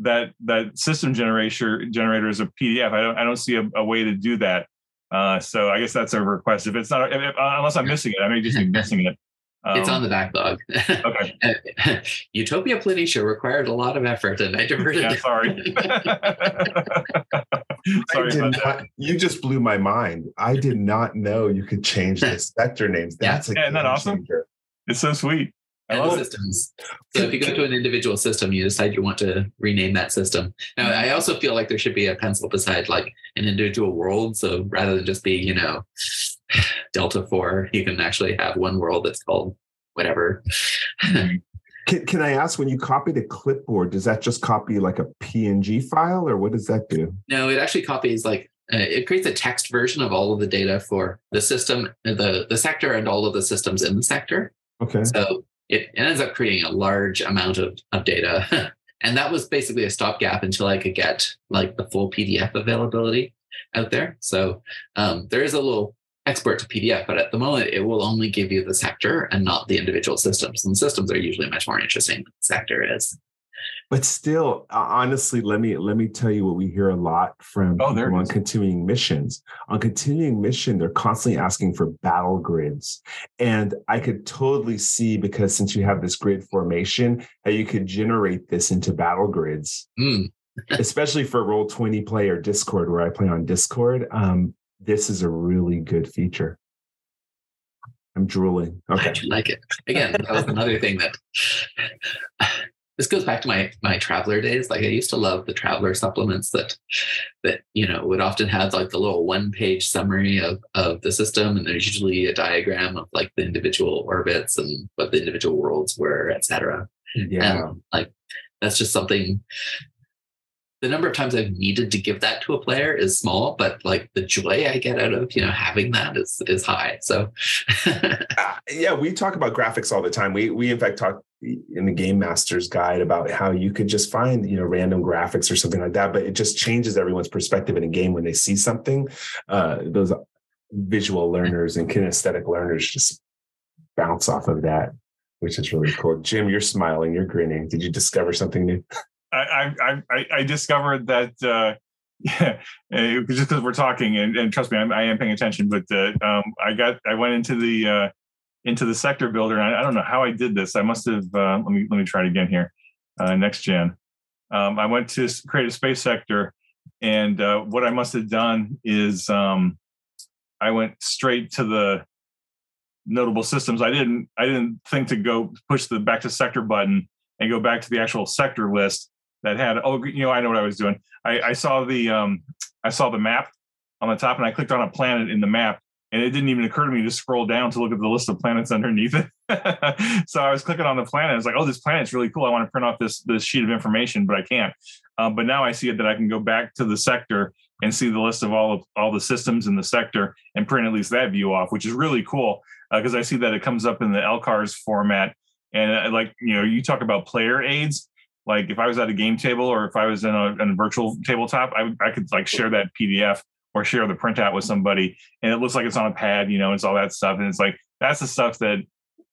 that that system generator generator as a PDF. I don't I don't see a, a way to do that. Uh, so I guess that's a request. If it's not, if, unless I'm missing it, I may just be missing it. Um, it's on the backlog. Okay. Utopia Planitia required a lot of effort, and I diverted. yeah, sorry. sorry I not, that. You just blew my mind. I did not know you could change the sector names. That's yeah, a isn't that awesome? Changer. It's so sweet. And systems. So if you go to an individual system, you decide you want to rename that system. Now, I also feel like there should be a pencil beside like an individual world. So rather than just be, you know, Delta 4, you can actually have one world that's called whatever. can, can I ask when you copy the clipboard, does that just copy like a PNG file or what does that do? No, it actually copies like uh, it creates a text version of all of the data for the system, the the sector, and all of the systems in the sector. Okay. So it, ends up creating a large amount of, of data. and that was basically a stopgap until I could get like the full PDF availability out there. So um, there is a little export to PDF, but at the moment it will only give you the sector and not the individual systems. And systems are usually much more interesting than the sector is. But still honestly let me let me tell you what we hear a lot from oh, people on continuing missions. On continuing mission they're constantly asking for battle grids. And i could totally see because since you have this grid formation how you could generate this into battle grids. Mm. especially for roll 20 play or discord where i play on discord. Um, this is a really good feature. I'm drooling. Okay. i like it. Again that was another thing that this goes back to my my Traveller days. Like i used to love the Traveller supplements that that you know would often have like the little one page summary of of the system and there's usually a diagram of like the individual orbits and what the individual worlds were etc yeah. And, like that's just something the number of times I've needed to give that to a player is small, but like the joy I get out of you know having that is is high. So uh, yeah, we talk about graphics all the time. We we in fact talk in the game master's guide about how you could just find you know random graphics or something like that, but it just changes everyone's perspective in a game when they see something. Uh, those visual learners and kinesthetic learners just bounce off of that, which is really cool. Jim, you're smiling, you're grinning. Did you discover something new? I I I discovered that uh, yeah, just because we're talking and, and trust me, I'm, I am paying attention. But uh, um, I got I went into the uh, into the sector builder, and I, I, don't know how I did this. I must have uh, let me let me try it again here. Uh, next gen. Um, I went to create a space sector, and uh, what I must have done is um, I went straight to the notable systems. I didn't I didn't think to go push the back to sector button and go back to the actual sector list that had oh you know I know what I was doing. I, I saw the um I saw the map on the top and I clicked on a planet in the map and it didn't even occur to me to scroll down to look at the list of planets underneath it. so I was clicking on the planet. I was like, oh, this planet's really cool. I want to print off this this sheet of information, but I can't. Um, but now I see it that I can go back to the sector and see the list of all of all the systems in the sector and print at least that view off, which is really cool because uh, I see that it comes up in the LCARS format. And uh, like you know, you talk about player aids. Like if I was at a game table or if I was in a, in a virtual tabletop, I, I could like share that PDF or share the printout with somebody and it looks like it's on a pad, you know, it's all that stuff. And it's like, that's the stuff that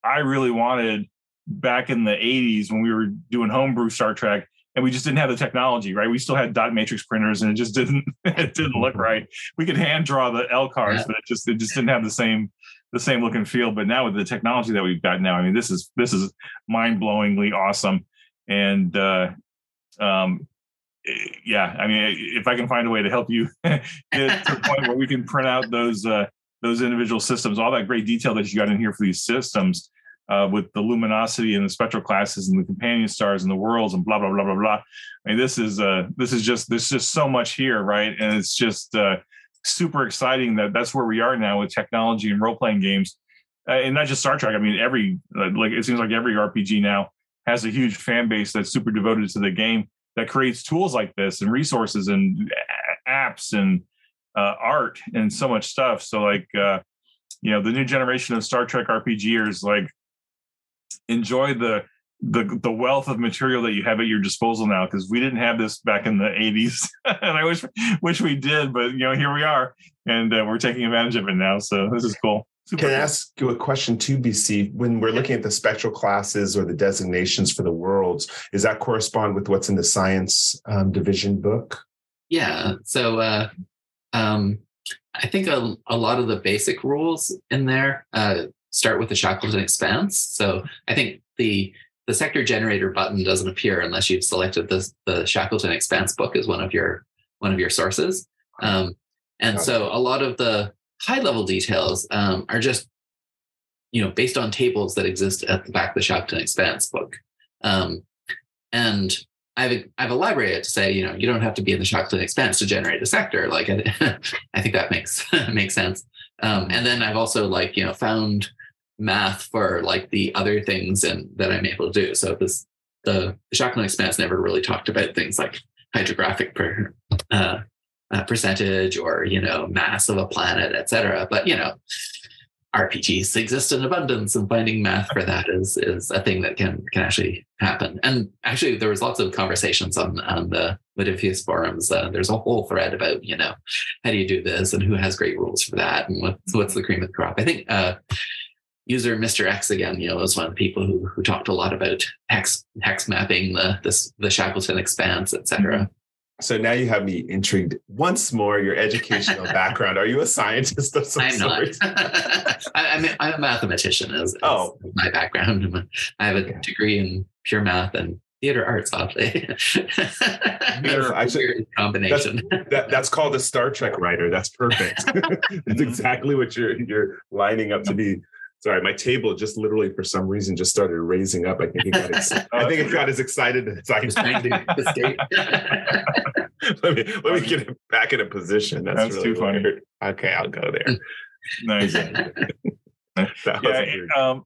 I really wanted back in the 80s when we were doing homebrew Star Trek and we just didn't have the technology, right? We still had dot matrix printers and it just didn't it didn't look right. We could hand draw the LCARS, yeah. but it just it just didn't have the same the same look and feel. But now with the technology that we've got now, I mean, this is this is mind-blowingly awesome. And uh um yeah, I mean, if I can find a way to help you get to the point where we can print out those uh, those individual systems, all that great detail that you got in here for these systems, uh, with the luminosity and the spectral classes and the companion stars and the worlds and blah blah blah blah blah. I mean, this is uh, this is just there's just so much here, right? And it's just uh, super exciting that that's where we are now with technology and role playing games, uh, and not just Star Trek. I mean, every like it seems like every RPG now has a huge fan base that's super devoted to the game that creates tools like this and resources and apps and uh, art and so much stuff. So like, uh, you know, the new generation of Star Trek RPGers like enjoy the the the wealth of material that you have at your disposal now because we didn't have this back in the 80s and i wish wish we did but you know here we are and uh, we're taking advantage of it now so this is cool Super Can I ask you a question too, BC? When we're looking at the spectral classes or the designations for the worlds, does that correspond with what's in the science um, division book? Yeah. So uh, um, I think a, a, lot of the basic rules in there uh, start with the Shackleton Expanse. So I think the the sector generator button doesn't appear unless you've selected the the Shackleton Expanse book as one of your one of your sources. Um, and so a lot of the high level details um, are just you know based on tables that exist at the back of the Shackleton Expanse book. Um, and I have, a, I have a library to say, you know, you don't have to be in the Shackleton Expanse to generate a sector. Like, I, I think that makes makes sense. Um, and then I've also like, you know, found math for like the other things and that I'm able to do. So this the, Shackleton Expanse never really talked about things like hydrographic per, uh, uh, percentage or you know mass of a planet, etc. But you know, RPGs exist in abundance, and finding math for that is is a thing that can can actually happen. And actually, there was lots of conversations on on the Modiphius forums. Uh, there's a whole thread about you know how do you do this and who has great rules for that and what's what's the cream of the crop. I think. Uh, user Mr. X again, you know, was one of the people who who talked a lot about hex hex mapping, the this the Shackleton expanse, etc. So now you have me intrigued once more. Your educational background. Are you a scientist of some I'm sort? not. I, am I'm a mathematician. As, oh, my background. I have a yeah. degree in pure math and theater arts. Oddly, Actually, combination. That's, that, that's called a Star Trek writer. That's perfect. that's exactly what you're you're lining up to be sorry, my table just literally for some reason just started raising up. I think it got ex- I think it got as excited as I was did. let me let me get it back in a position. That's, That's really too funny. Weird. Okay, I'll go there. nice. yeah, um,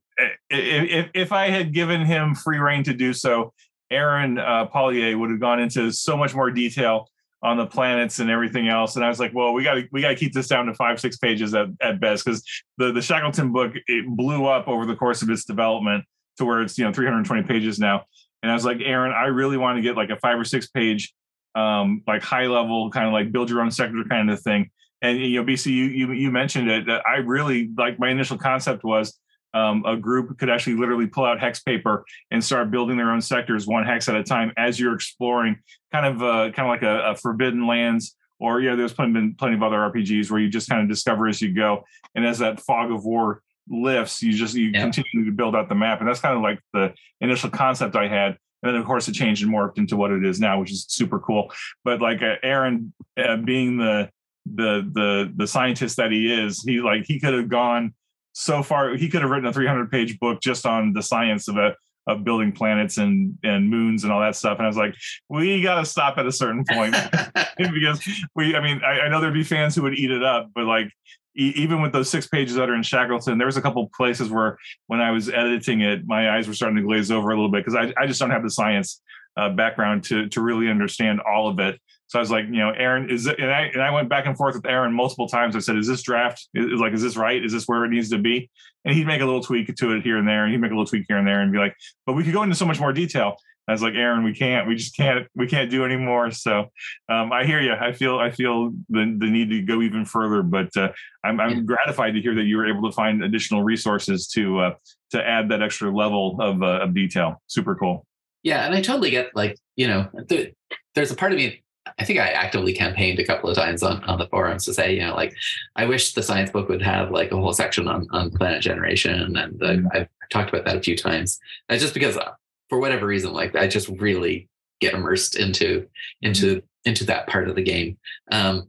if, if I had given him free reign to do so, Aaron uh, Pollyea would have gone into so much more detail on the planets and everything else. And I was like, well, we got to we got to keep this down to five six pages at, at best because the the Shackleton book it blew up over the course of its development to where it's you know 320 pages now. And I was like, Aaron, I really want to get like a five or six page, um, like high level kind of like build your own sector kind of thing. And you know, BC, you you, you mentioned it. That I really like my initial concept was um, a group could actually literally pull out hex paper and start building their own sectors one hex at a time as you're exploring kind of uh, kind of like a, a forbidden lands or yeah there's plenty, been plenty of other rpgs where you just kind of discover as you go and as that fog of war lifts you just you yeah. continue to build out the map and that's kind of like the initial concept i had and then of course it changed and morphed into what it is now which is super cool but like uh, aaron uh, being the the the the scientist that he is. He like he could have gone so far. He could have written a 300 page book just on the science of a of building planets and and moons and all that stuff. And I was like, we got to stop at a certain point because we. I mean, I, I, know there'd be fans who would eat it up, but like e- even with those six pages that are in Shackleton, there was a couple places where when I was editing it, my eyes were starting to glaze over a little bit because I, I just don't have the science uh, background to to really understand all of it. So I was like, you know, Aaron, is it? And I and I went back and forth with Aaron multiple times. I said, is this draft? Is, like, is this right? Is this where it needs to be? And he'd make a little tweak to it here and there, and he'd make a little tweak here and there, and be like, but we could go into so much more detail. I was like, Aaron, we can't, we just can't, we can't do anymore. So um, I hear you. I feel, I feel the, the need to go even further, but uh, I'm, I'm gratified to hear that you were able to find additional resources to uh, to add that extra level of, uh, of detail. Super cool. Yeah, and I totally get like you know, the, there's a part of me I think I actively campaigned a couple of times on, on the forums to say, you know, like I wish the science book would have like a whole section on, on planet generation. And uh, mm-hmm. I've talked about that a few times. And just because uh, for whatever reason, like I just really get immersed into, into, mm-hmm. into that part of the game. Um,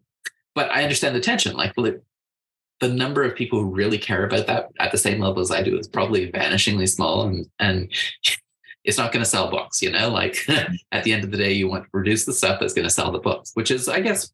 but I understand the tension. Like the, the number of people who really care about that at the same level as I do is probably vanishingly small. And, and it's not going to sell books you know? Like at the end of the day you want to produce the stuff that's going to sell the books which is i guess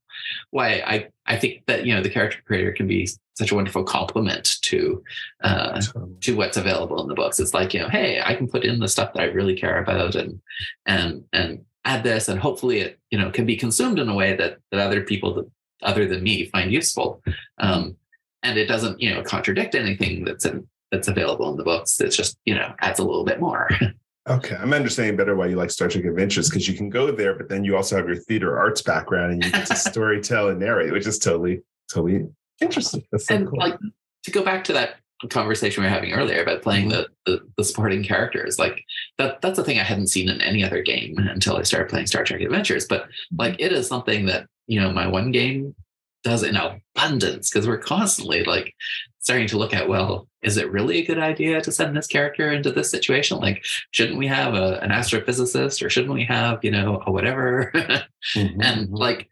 why i i think that you know the character creator can be such a wonderful complement to uh to what's available in the books. It's like you know hey i can put in the stuff that i really care about and and and add this and hopefully it you know can be consumed in a way that that other people that, other than me find useful. Um and it doesn't you know contradict anything that's in that's available in the books. It's just you know adds a little bit more Okay, I'm understanding better why you like Star Trek Adventures because you can go there, but then you also have your theater arts background and you get to story tell and narrate, which is totally, totally interesting. That's so and cool. like to go back to that conversation we were having earlier about playing mm-hmm. the, the, the supporting characters, like that that's a thing I hadn't seen in any other game until I started playing Star Trek Adventures. But like it is something that you know my one game does in abundance because we're constantly like starting to look at well is it really a good idea to send this character into this situation like shouldn't we have a, an astrophysicist or shouldn't we have you know a whatever mm-hmm. and mm-hmm. like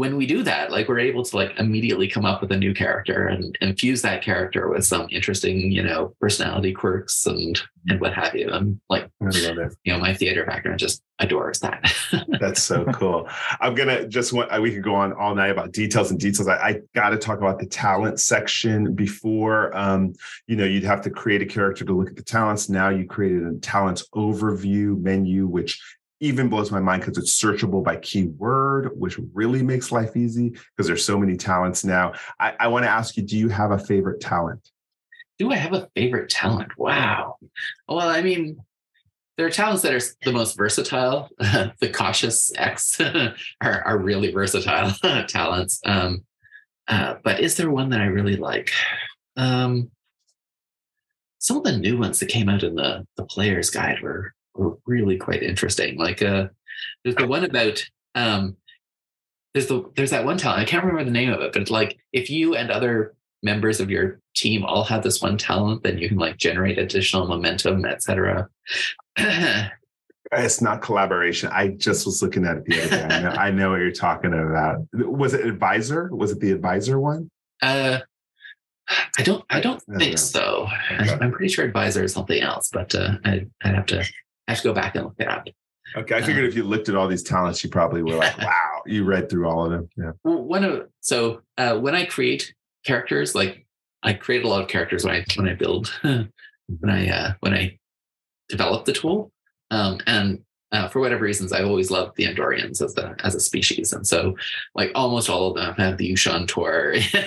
when we do that, like we're able to like immediately come up with a new character and infuse that character with some interesting, you know, personality quirks and and what have you. And like, I love it. You know, my theater background just adores that. That's so cool. I'm gonna just want we could go on all night about details and details. I, I got to talk about the talent section before. Um, you know, you'd have to create a character to look at the talents. Now you created a talents overview menu, which even blows my mind because it's searchable by keyword, which really makes life easy because there's so many talents now. I, I want to ask you, do you have a favorite talent? Do I have a favorite talent? Wow. Well, I mean, there are talents that are the most versatile. the cautious X are, are really versatile talents. Um, uh, but is there one that I really like? Um, some of the new ones that came out in the the player's guide were were really quite interesting. Like uh, there's the one about um, there's the there's that one talent. I can't remember the name of it, but it's like if you and other members of your team all have this one talent, then you can like generate additional momentum, etc. it's not collaboration. I just was looking at it the other day. I know, I know what you're talking about. Was it advisor? Was it the advisor one? Uh, I don't. I don't think so. Okay. I'm pretty sure advisor is something else, but uh, I, I'd have to I have to go back and look it up. Okay, I figured um, if you looked at all these talents, you probably were like, "Wow!" You read through all of them. Yeah. Well, one of so uh, when I create characters, like I create a lot of characters when I when I build when I uh, when I develop the tool, um, and uh, for whatever reasons, I've always loved the Andorians as a as a species, and so like almost all of them have the Ushaan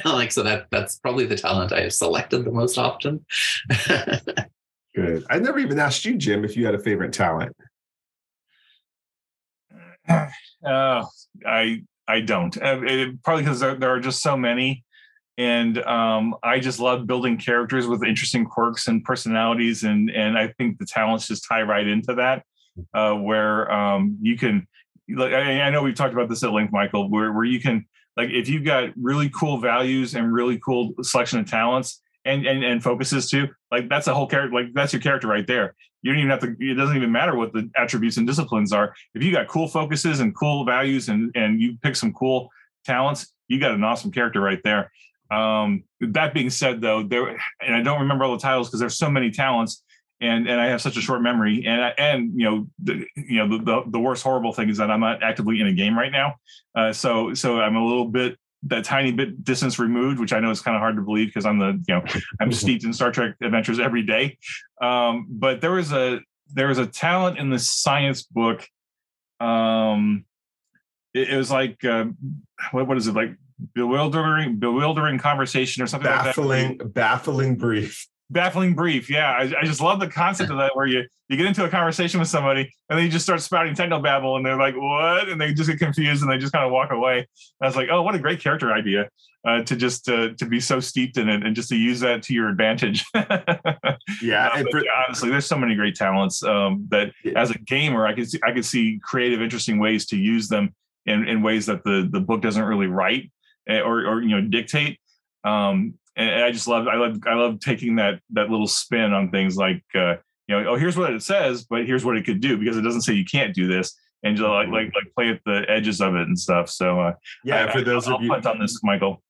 like so that that's probably the talent I have selected the most often. Good. I never even asked you, Jim, if you had a favorite talent. Uh, I I don't. Uh, it, probably because there, there, are just so many, and um, I just love building characters with interesting quirks and personalities, and and I think the talents just tie right into that, uh, where um, you can. Like I, I know we've talked about this at length, Michael, where where you can like if you've got really cool values and really cool selection of talents and and, and focuses too like that's a whole character like that's your character right there you don't even have to it doesn't even matter what the attributes and disciplines are if you got cool focuses and cool values and and you pick some cool talents you got an awesome character right there. Um, that being said, though, there and I don't remember all the titles because there's so many talents, and and I have such a short memory. And I, and you know, the, you know, the, the, the worst horrible thing is that I'm not actively in a game right now, uh, so so I'm a little bit that tiny bit distance removed, which I know is kind of hard to believe because I'm the you know I'm steeped in Star Trek adventures every day. Um, but there was a there was a talent in the science book. Um, it, it was like uh, what what is it like bewildering bewildering conversation or something baffling like that. baffling brief baffling brief. Yeah I, I, just love the concept of that where you you get into a conversation with somebody and then you just start spouting techno babble and they're like what? And they just get confused and they just kind of walk away. And i was like oh what a great character idea uh, to just uh, to be so steeped in it and just to use that to your advantage. Yeah, no, for, honestly there's so many great talents um, that yeah. as a gamer i could see i could see creative interesting ways to use them in, in ways that the the book doesn't really write eh, or or you know dictate. Um, and I just love I love I love taking that that little spin on things like uh, you know oh here's what it says but here's what it could do because it doesn't say you can't do this and just like like like play at the edges of it and stuff. So uh, yeah, I, for those I, of I'll you on this, Michael.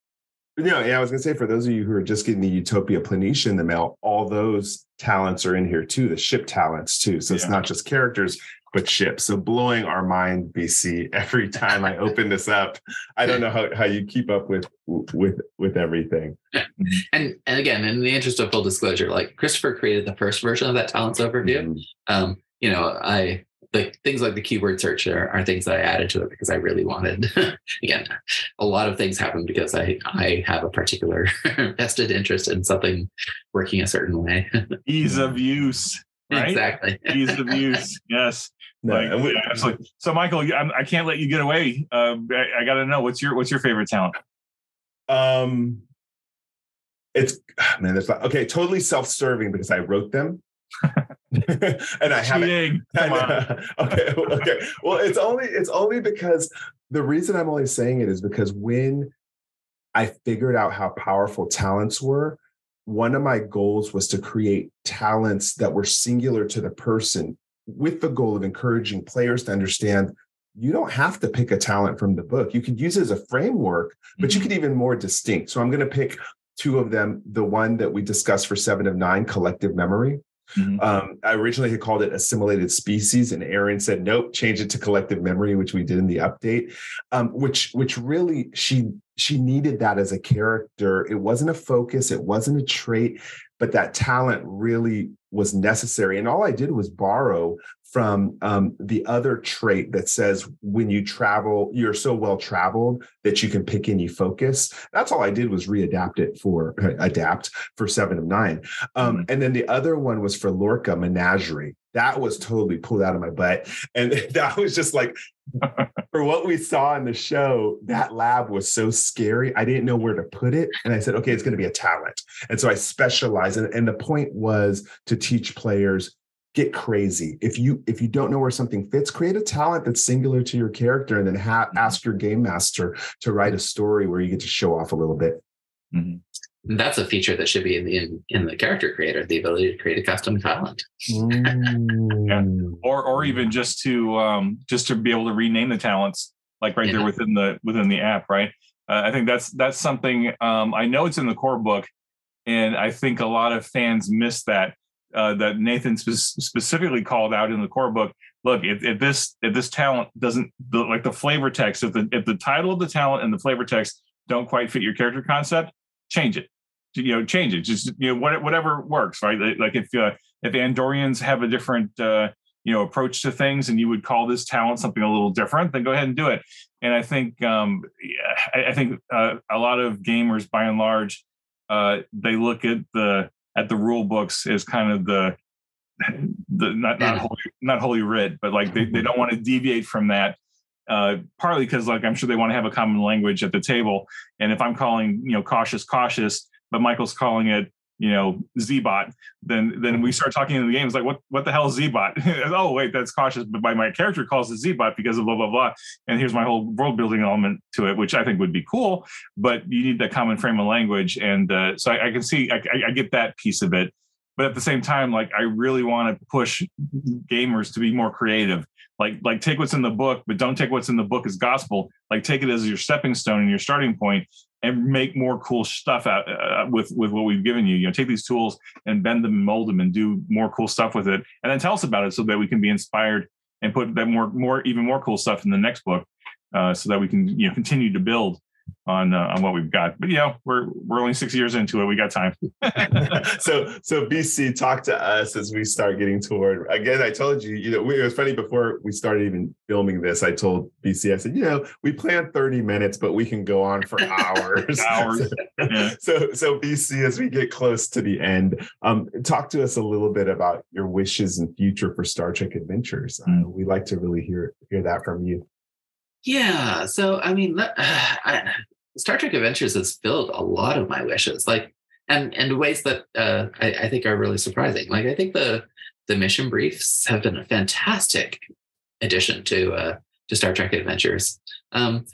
No, yeah, I was gonna say for those of you who are just getting the Utopia Planitia in the mail, all those talents are in here too, the ship talents too. So it's not just characters, but ships. So blowing our mind, BC, every time I open this up. I don't know how, how you keep up with with with everything. And and again, in the interest of full disclosure, like Christopher created the first version of that talents overview. Mm-hmm. Um, you know, I like things like the keyword search are, are things that I added to it because I really wanted. again, a lot of things happen because I I have a particular vested interest in something working a certain way. Ease of use. Right? Exactly. Ease of use. Yes. No, like, we, absolutely. So, Michael, I'm, I can not let you get away. Uh, I, I got to know what's your what's your favorite talent? Um, it's man, there's okay. Totally self-serving because I wrote them. and I haven't. Come okay, okay. Well, it's only it's only because the reason I'm only saying it is because when I figured out how powerful talents were, one of my goals was to create talents that were singular to the person with the goal of encouraging players to understand you don't have to pick a talent from the book. You could use it as a framework, but mm-hmm. you could even more distinct. So I'm going to pick two of them. The one that we discussed for seven of nine, collective memory. Mm-hmm. Um, I originally had called it assimilated species, and Aaron said, "Nope, change it to collective memory," which we did in the update. Um, which, which really, she she needed that as a character. It wasn't a focus, it wasn't a trait, but that talent really was necessary. And all I did was borrow from um, the other trait that says when you travel, you're so well traveled that you can pick any focus. That's all I did was readapt it for adapt for seven of nine. Um, mm-hmm. And then the other one was for Lorca Menagerie. That was totally pulled out of my butt. And that was just like, for what we saw in the show, that lab was so scary. I didn't know where to put it. And I said, okay, it's going to be a talent. And so I specialized. And, and the point was to teach players get crazy. If you if you don't know where something fits, create a talent that's singular to your character, and then ha- mm-hmm. ask your game master to write a story where you get to show off a little bit. Mm-hmm. That's a feature that should be in the in, in, the character creator, the ability to create a custom talent. Mm. yeah. Or or even just to um, just to be able to rename the talents, like right yeah. there within the within the app, right? Uh, I think that's that's something um, I know it's in the core book, and I think a lot of fans miss that uh, that Nathan spe- specifically called out in the core book. Look, if, if this if this talent doesn't the, like the flavor text, if the if the title of the talent and the flavor text don't quite fit your character concept, change it. You know, change it. Just you know, whatever works, right? Like if uh, if Andorians have a different uh, you know approach to things, and you would call this talent something a little different, then go ahead and do it. And I think um, I, I think uh, a lot of gamers, by and large, uh, they look at the at the rule books is kind of the the not not holy, not holy writ, but like they, they don't want to deviate from that. Uh, partly because like I'm sure they want to have a common language at the table. And if I'm calling you know cautious cautious, but Michael's calling it you know Zbot, then then we start talking in the game it's like what what the hell is Zbot? oh wait, that's cautious, but my, my character calls it Zbot because of blah blah blah. And here's my whole world building element to it, which I think would be cool. But you need that common frame of language, and uh, so I, I, can see I, I, get that piece of it. But at the same time, like I really want to push gamers to be more creative. Like like take what's in the book, but don't take what's in the book as gospel. Like take it as your stepping stone and your starting point, and make more cool stuff out uh, with with what we've given you. You know, take these tools and bend them and mold them and do more cool stuff with it, and then tell us about it so that we can be inspired and put that more more even more cool stuff in the next book, uh, so that we can you know continue to build on uh, on what we've got. But you know, we're we're only six years into it. We got time. so so BC, talk to us as we start getting toward. Again, I told you, you know, it was funny before we started even filming this. I told BC, I said, you know, we plan thirty minutes, but we can go on for hours. hours. so, yeah. so so BC, as we get close to the end, um, talk to us a little bit about your wishes and future for Star Trek Adventures. Mm. Uh, we like to really hear hear that from you. Yeah. So, I mean, uh, I, Star Trek Adventures has filled a lot of my wishes, like, and and ways that uh, I, I, think are really surprising. Like, I think the the mission briefs have been a fantastic addition to uh, to Star Trek Adventures. Um,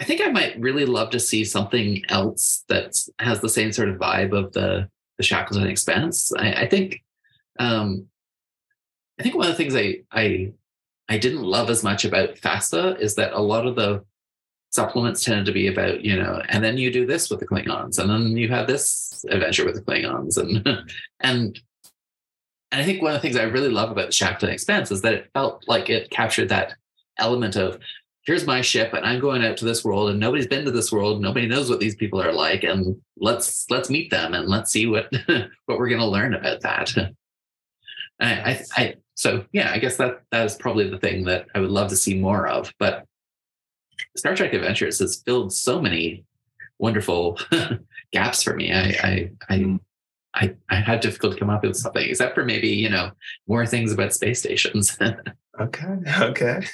I think I might really love to see something else that has the same sort of vibe of the the Shackleton Expanse. I, I think, um, I think one of the things I I I didn't love as much about FASA is that a lot of the supplements tended to be about, you know, and then you do this with the Klingons, and then you have this adventure with the Klingons, and and and I think one of the things I really love about Shackleton Expanse is that it felt like it captured that element of here's my ship and I'm going out to this world and nobody's been to this world, nobody knows what these people are like, and let's let's meet them and let's see what what we're going to learn about that. I, I, so yeah, I guess that that is probably the thing that I would love to see more of. But Star Trek Adventures has filled so many wonderful gaps for me. I I I, mm-hmm. I I had difficulty come up with something, except for maybe you know more things about space stations. okay, okay.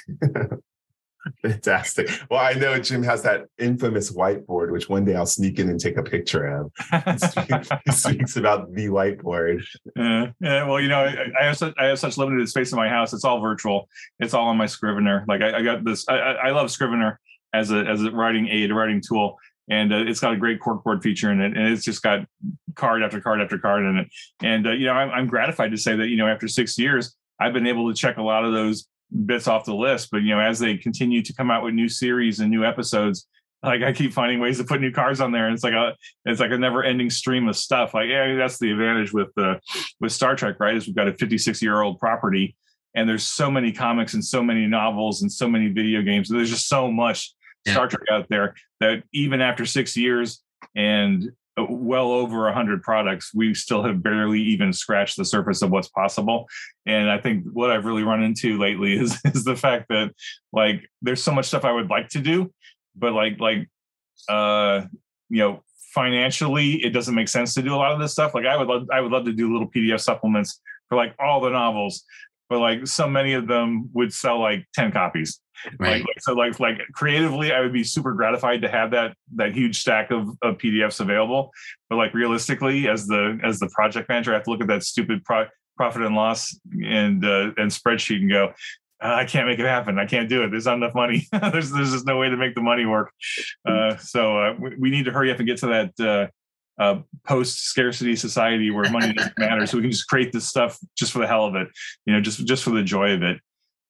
Fantastic. Well, I know Jim has that infamous whiteboard, which one day I'll sneak in and take a picture of. he speaks about the whiteboard. Yeah, yeah. Well, you know, I, I, have such I have such limited space in my house. It's all virtual. It's all on my Scrivener. Like I, I got this. I, I, love Scrivener as a as a writing aid, a writing tool, and uh, it's got a great corkboard feature in it, and it's just got card after card after card in it. And uh, you know, I'm, I'm gratified to say that you know after six years, I've been able to check a lot of those bits off the list. But you know, as they continue to come out with new series and new episodes, like I keep finding ways to put new cars on there. And it's like a it's like a never ending stream of stuff. Like yeah, that's the advantage with the with Star Trek, right? Is we've got a 56 year old property, and there's so many comics and so many novels and so many video games. There's just so much yeah. Star Trek out there that even after six years and well over 100 products we still have barely even scratched the surface of what's possible. And i think what i've really run into lately is is the fact that like there's so much stuff i would like to do but like like uh you know financially it doesn't make sense to do a lot of this stuff. Like i would love i would love to do little pdf supplements for like all the novels but like so many of them would sell like 10 copies Right. Like, so like like creatively, I would be super gratified to have that that huge stack of, of PDFs available. But like realistically, as the as the project manager, I have to look at that stupid pro- profit and loss and uh, and spreadsheet and go, uh, I can't make it happen. I can't do it. There's not enough money. there's there's just no way to make the money work. Uh, so uh, we, we, need to hurry up and get to that uh, uh, post scarcity society where money doesn't matter. So we can just create this stuff just for the hell of it, you know, just just for the joy of it.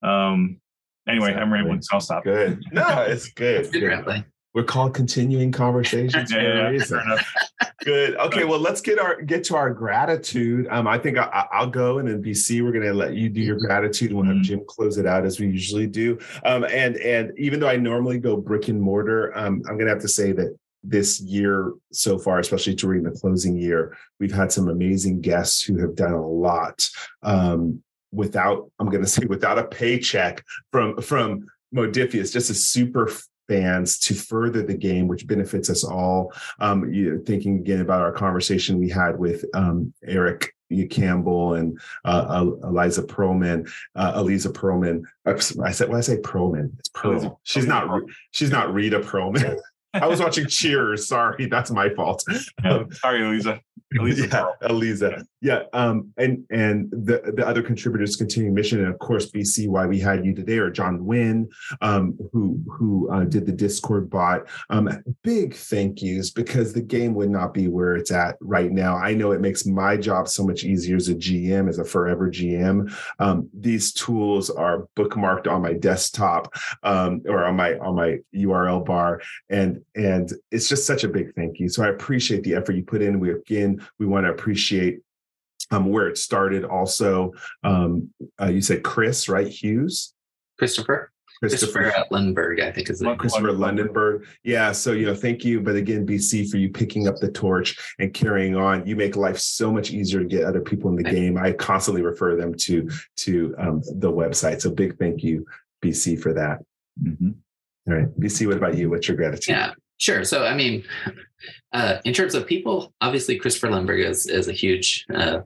Um, Anyway, exactly. I'm rambling, so I'll stop. Good. No, it's good. it's good. We're called continuing conversations for yeah, a reason. Good. Okay. Well, let's get our get to our gratitude. Um, I think I, will go and then BC, we're going to let you do your mm-hmm. gratitude, and we'll have. Jim close it out as we usually do. Um, and and even though I normally go brick and mortar, um, I'm going to have to say that this year so far, especially during the closing year, we've had some amazing guests who have done a lot. Um, without I'm going to say without a paycheck from from Modiphius, just as super fans to further the game, which benefits us all. Um, you know, thinking again about our conversation we had with um, Eric Campbell and uh, Eliza Perlman, uh, Eliza Perlman. I said when I say Perlman, it's Pearl. She's not. She's not Rhea Perlman. I was watching Cheers. Sorry, that's my fault. Sorry, Eliza. Eliza. Yeah, Eliza. Yeah, um, and and the the other contributors continuing mission, and of course BC, why we had you today, or John Wynn, um, who who uh, did the Discord bot. Um, big thank yous because the game would not be where it's at right now. I know it makes my job so much easier as a GM, as a forever GM. Um, these tools are bookmarked on my desktop um, or on my on my URL bar, and and it's just such a big thank you. So I appreciate the effort you put in. We again we want to appreciate um, where it started. Also, um, uh, you said Chris, right? Hughes, Christopher. Christopher, Christopher Lundenberg, I think is the Christopher Lundenberg. Yeah. So, you know, thank you. But again, BC, for you picking up the torch and carrying on. You make life so much easier to get other people in the game. I constantly refer them to to um, the website. So big thank you, BC, for that. Mm-hmm. All right. BC, what about you? What's your gratitude? Yeah, sure. So, I mean, uh, in terms of people, obviously Christopher Lundberg is, is a huge uh,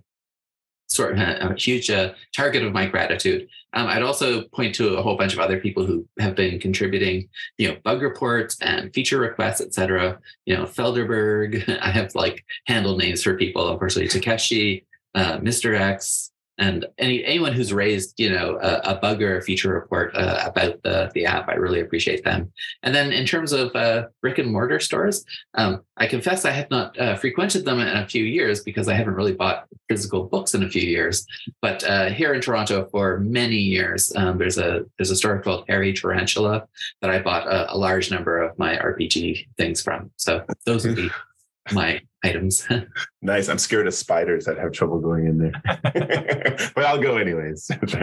sort of a, a huge uh, target of my gratitude. Um, I'd also point to a whole bunch of other people who have been contributing, you know, bug reports and feature requests, etc. You know, Felderberg. I have like handle names for people, unfortunately, Takeshi, uh, Mr. X, and any anyone who's raised you know a, a bug or a feature report uh, about the the app i really appreciate them. And then in terms of uh, brick and mortar stores um, i confess i have not uh, frequented them in a few years because i haven't really bought physical books in a few years. But uh, here in toronto for many years um, there's a there's a store called Hairy Tarantula that i bought a, a large number of my rpg things from. So those would be my items. nice. I'm scared of spiders that have trouble going in there, but I'll go anyways.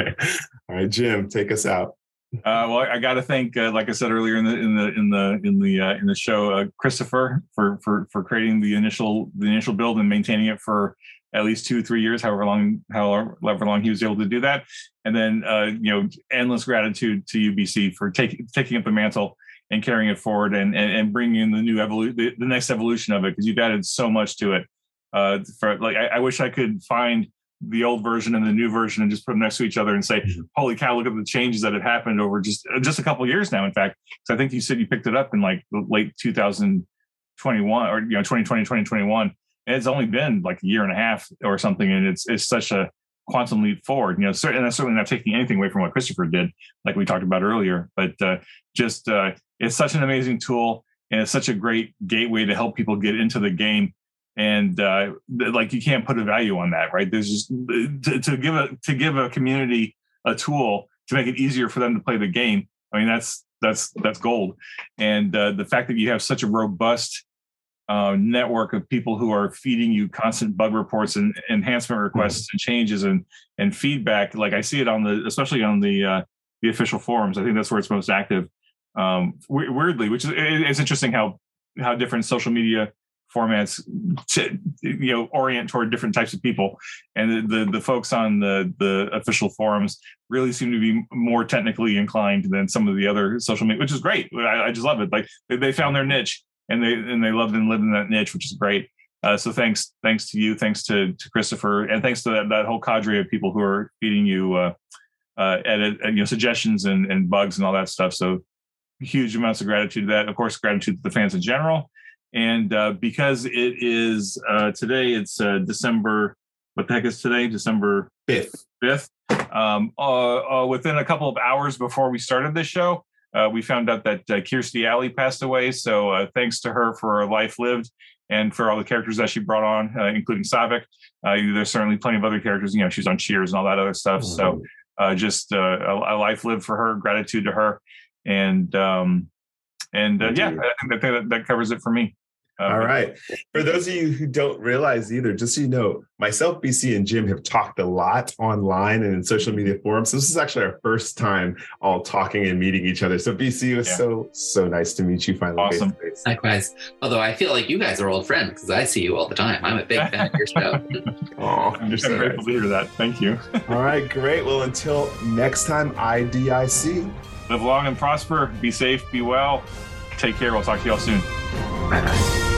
All right, Jim, take us out. Uh, well, I got to thank, uh, like I said earlier in the in the in the in the uh, in the show, uh, Christopher for for for creating the initial the initial build and maintaining it for at least two three years, however long however long he was able to do that, and then uh, you know endless gratitude to UBC for taking taking up the mantle and carrying it forward and and, and bringing in the new evolution, the, the, next evolution of it because you've added so much to it. Uh, for like, I, I, wish I could find the old version and the new version and just put them next to each other and say, mm-hmm. "Holy cow! Look at the changes that have happened over just uh, just a couple years now." In fact, because I think you said you picked it up in like late 2021 or you know 2020 2021 and it's only been like a year and a half or something and it's it's such a quantum leap forward. You know, certainly, that's certainly not taking anything away from what Christopher did, like we talked about earlier. But uh, just uh, it's such an amazing tool, and it's such a great gateway to help people get into the game. And uh, like you can't put a value on that, right? There's just to, to give a to give a community a tool to make it easier for them to play the game. I mean, that's that's that's gold. And uh, the fact that you have such a robust uh, network of people who are feeding you constant bug reports and enhancement requests and changes and and feedback. Like I see it on the, especially on the uh, the official forums. I think that's where it's most active. Um, weirdly, which is it's interesting how how different social media formats to, you know orient toward different types of people and the, the, the folks on the the official forums really seem to be more technically inclined than some of the other social media which is great i, I just love it like they, they found their niche and they and they loved and lived in that niche, which is great. Uh, so thanks, thanks to you, thanks to, to Christopher, and thanks to that, that whole cadre of people who are feeding you uh, uh, edit, you know, suggestions and, and bugs and all that stuff. So huge amounts of gratitude to that. Of course, gratitude to the fans in general, and uh, because it is uh, today, it's uh, December. What the heck is today? December fifth. Fifth. Um, uh, uh, within a couple of hours before we started this show, uh, we found out that uh, Kirstie Alley passed away. So uh, thanks to her for her life lived and for all the characters that she brought on, uh, including Saavik. Uh, there's certainly plenty of other characters. You know, she's on Cheers and all that other stuff. Mm-hmm. So uh, just a, a, life lived for her. Gratitude to her. And um, and yeah, I think that, that, that covers it for me. Uh, All right. For those of you who don't realize either, just so you know, myself, BC, and Jim have talked a lot online and in social media forums. So this is actually our first time all talking and meeting each other. So BC, it was yeah. so so nice to meet you finally. Awesome. Likewise. Although I feel like you guys are old friends because I see you all the time. I'm a big fan of your show. oh, I'm so grateful to hear that. Thank you. all right, great. Well, until next time, IDIC. Live long and prosper. Be safe. Be well. Take care. We'll talk to you all soon. Bye bye.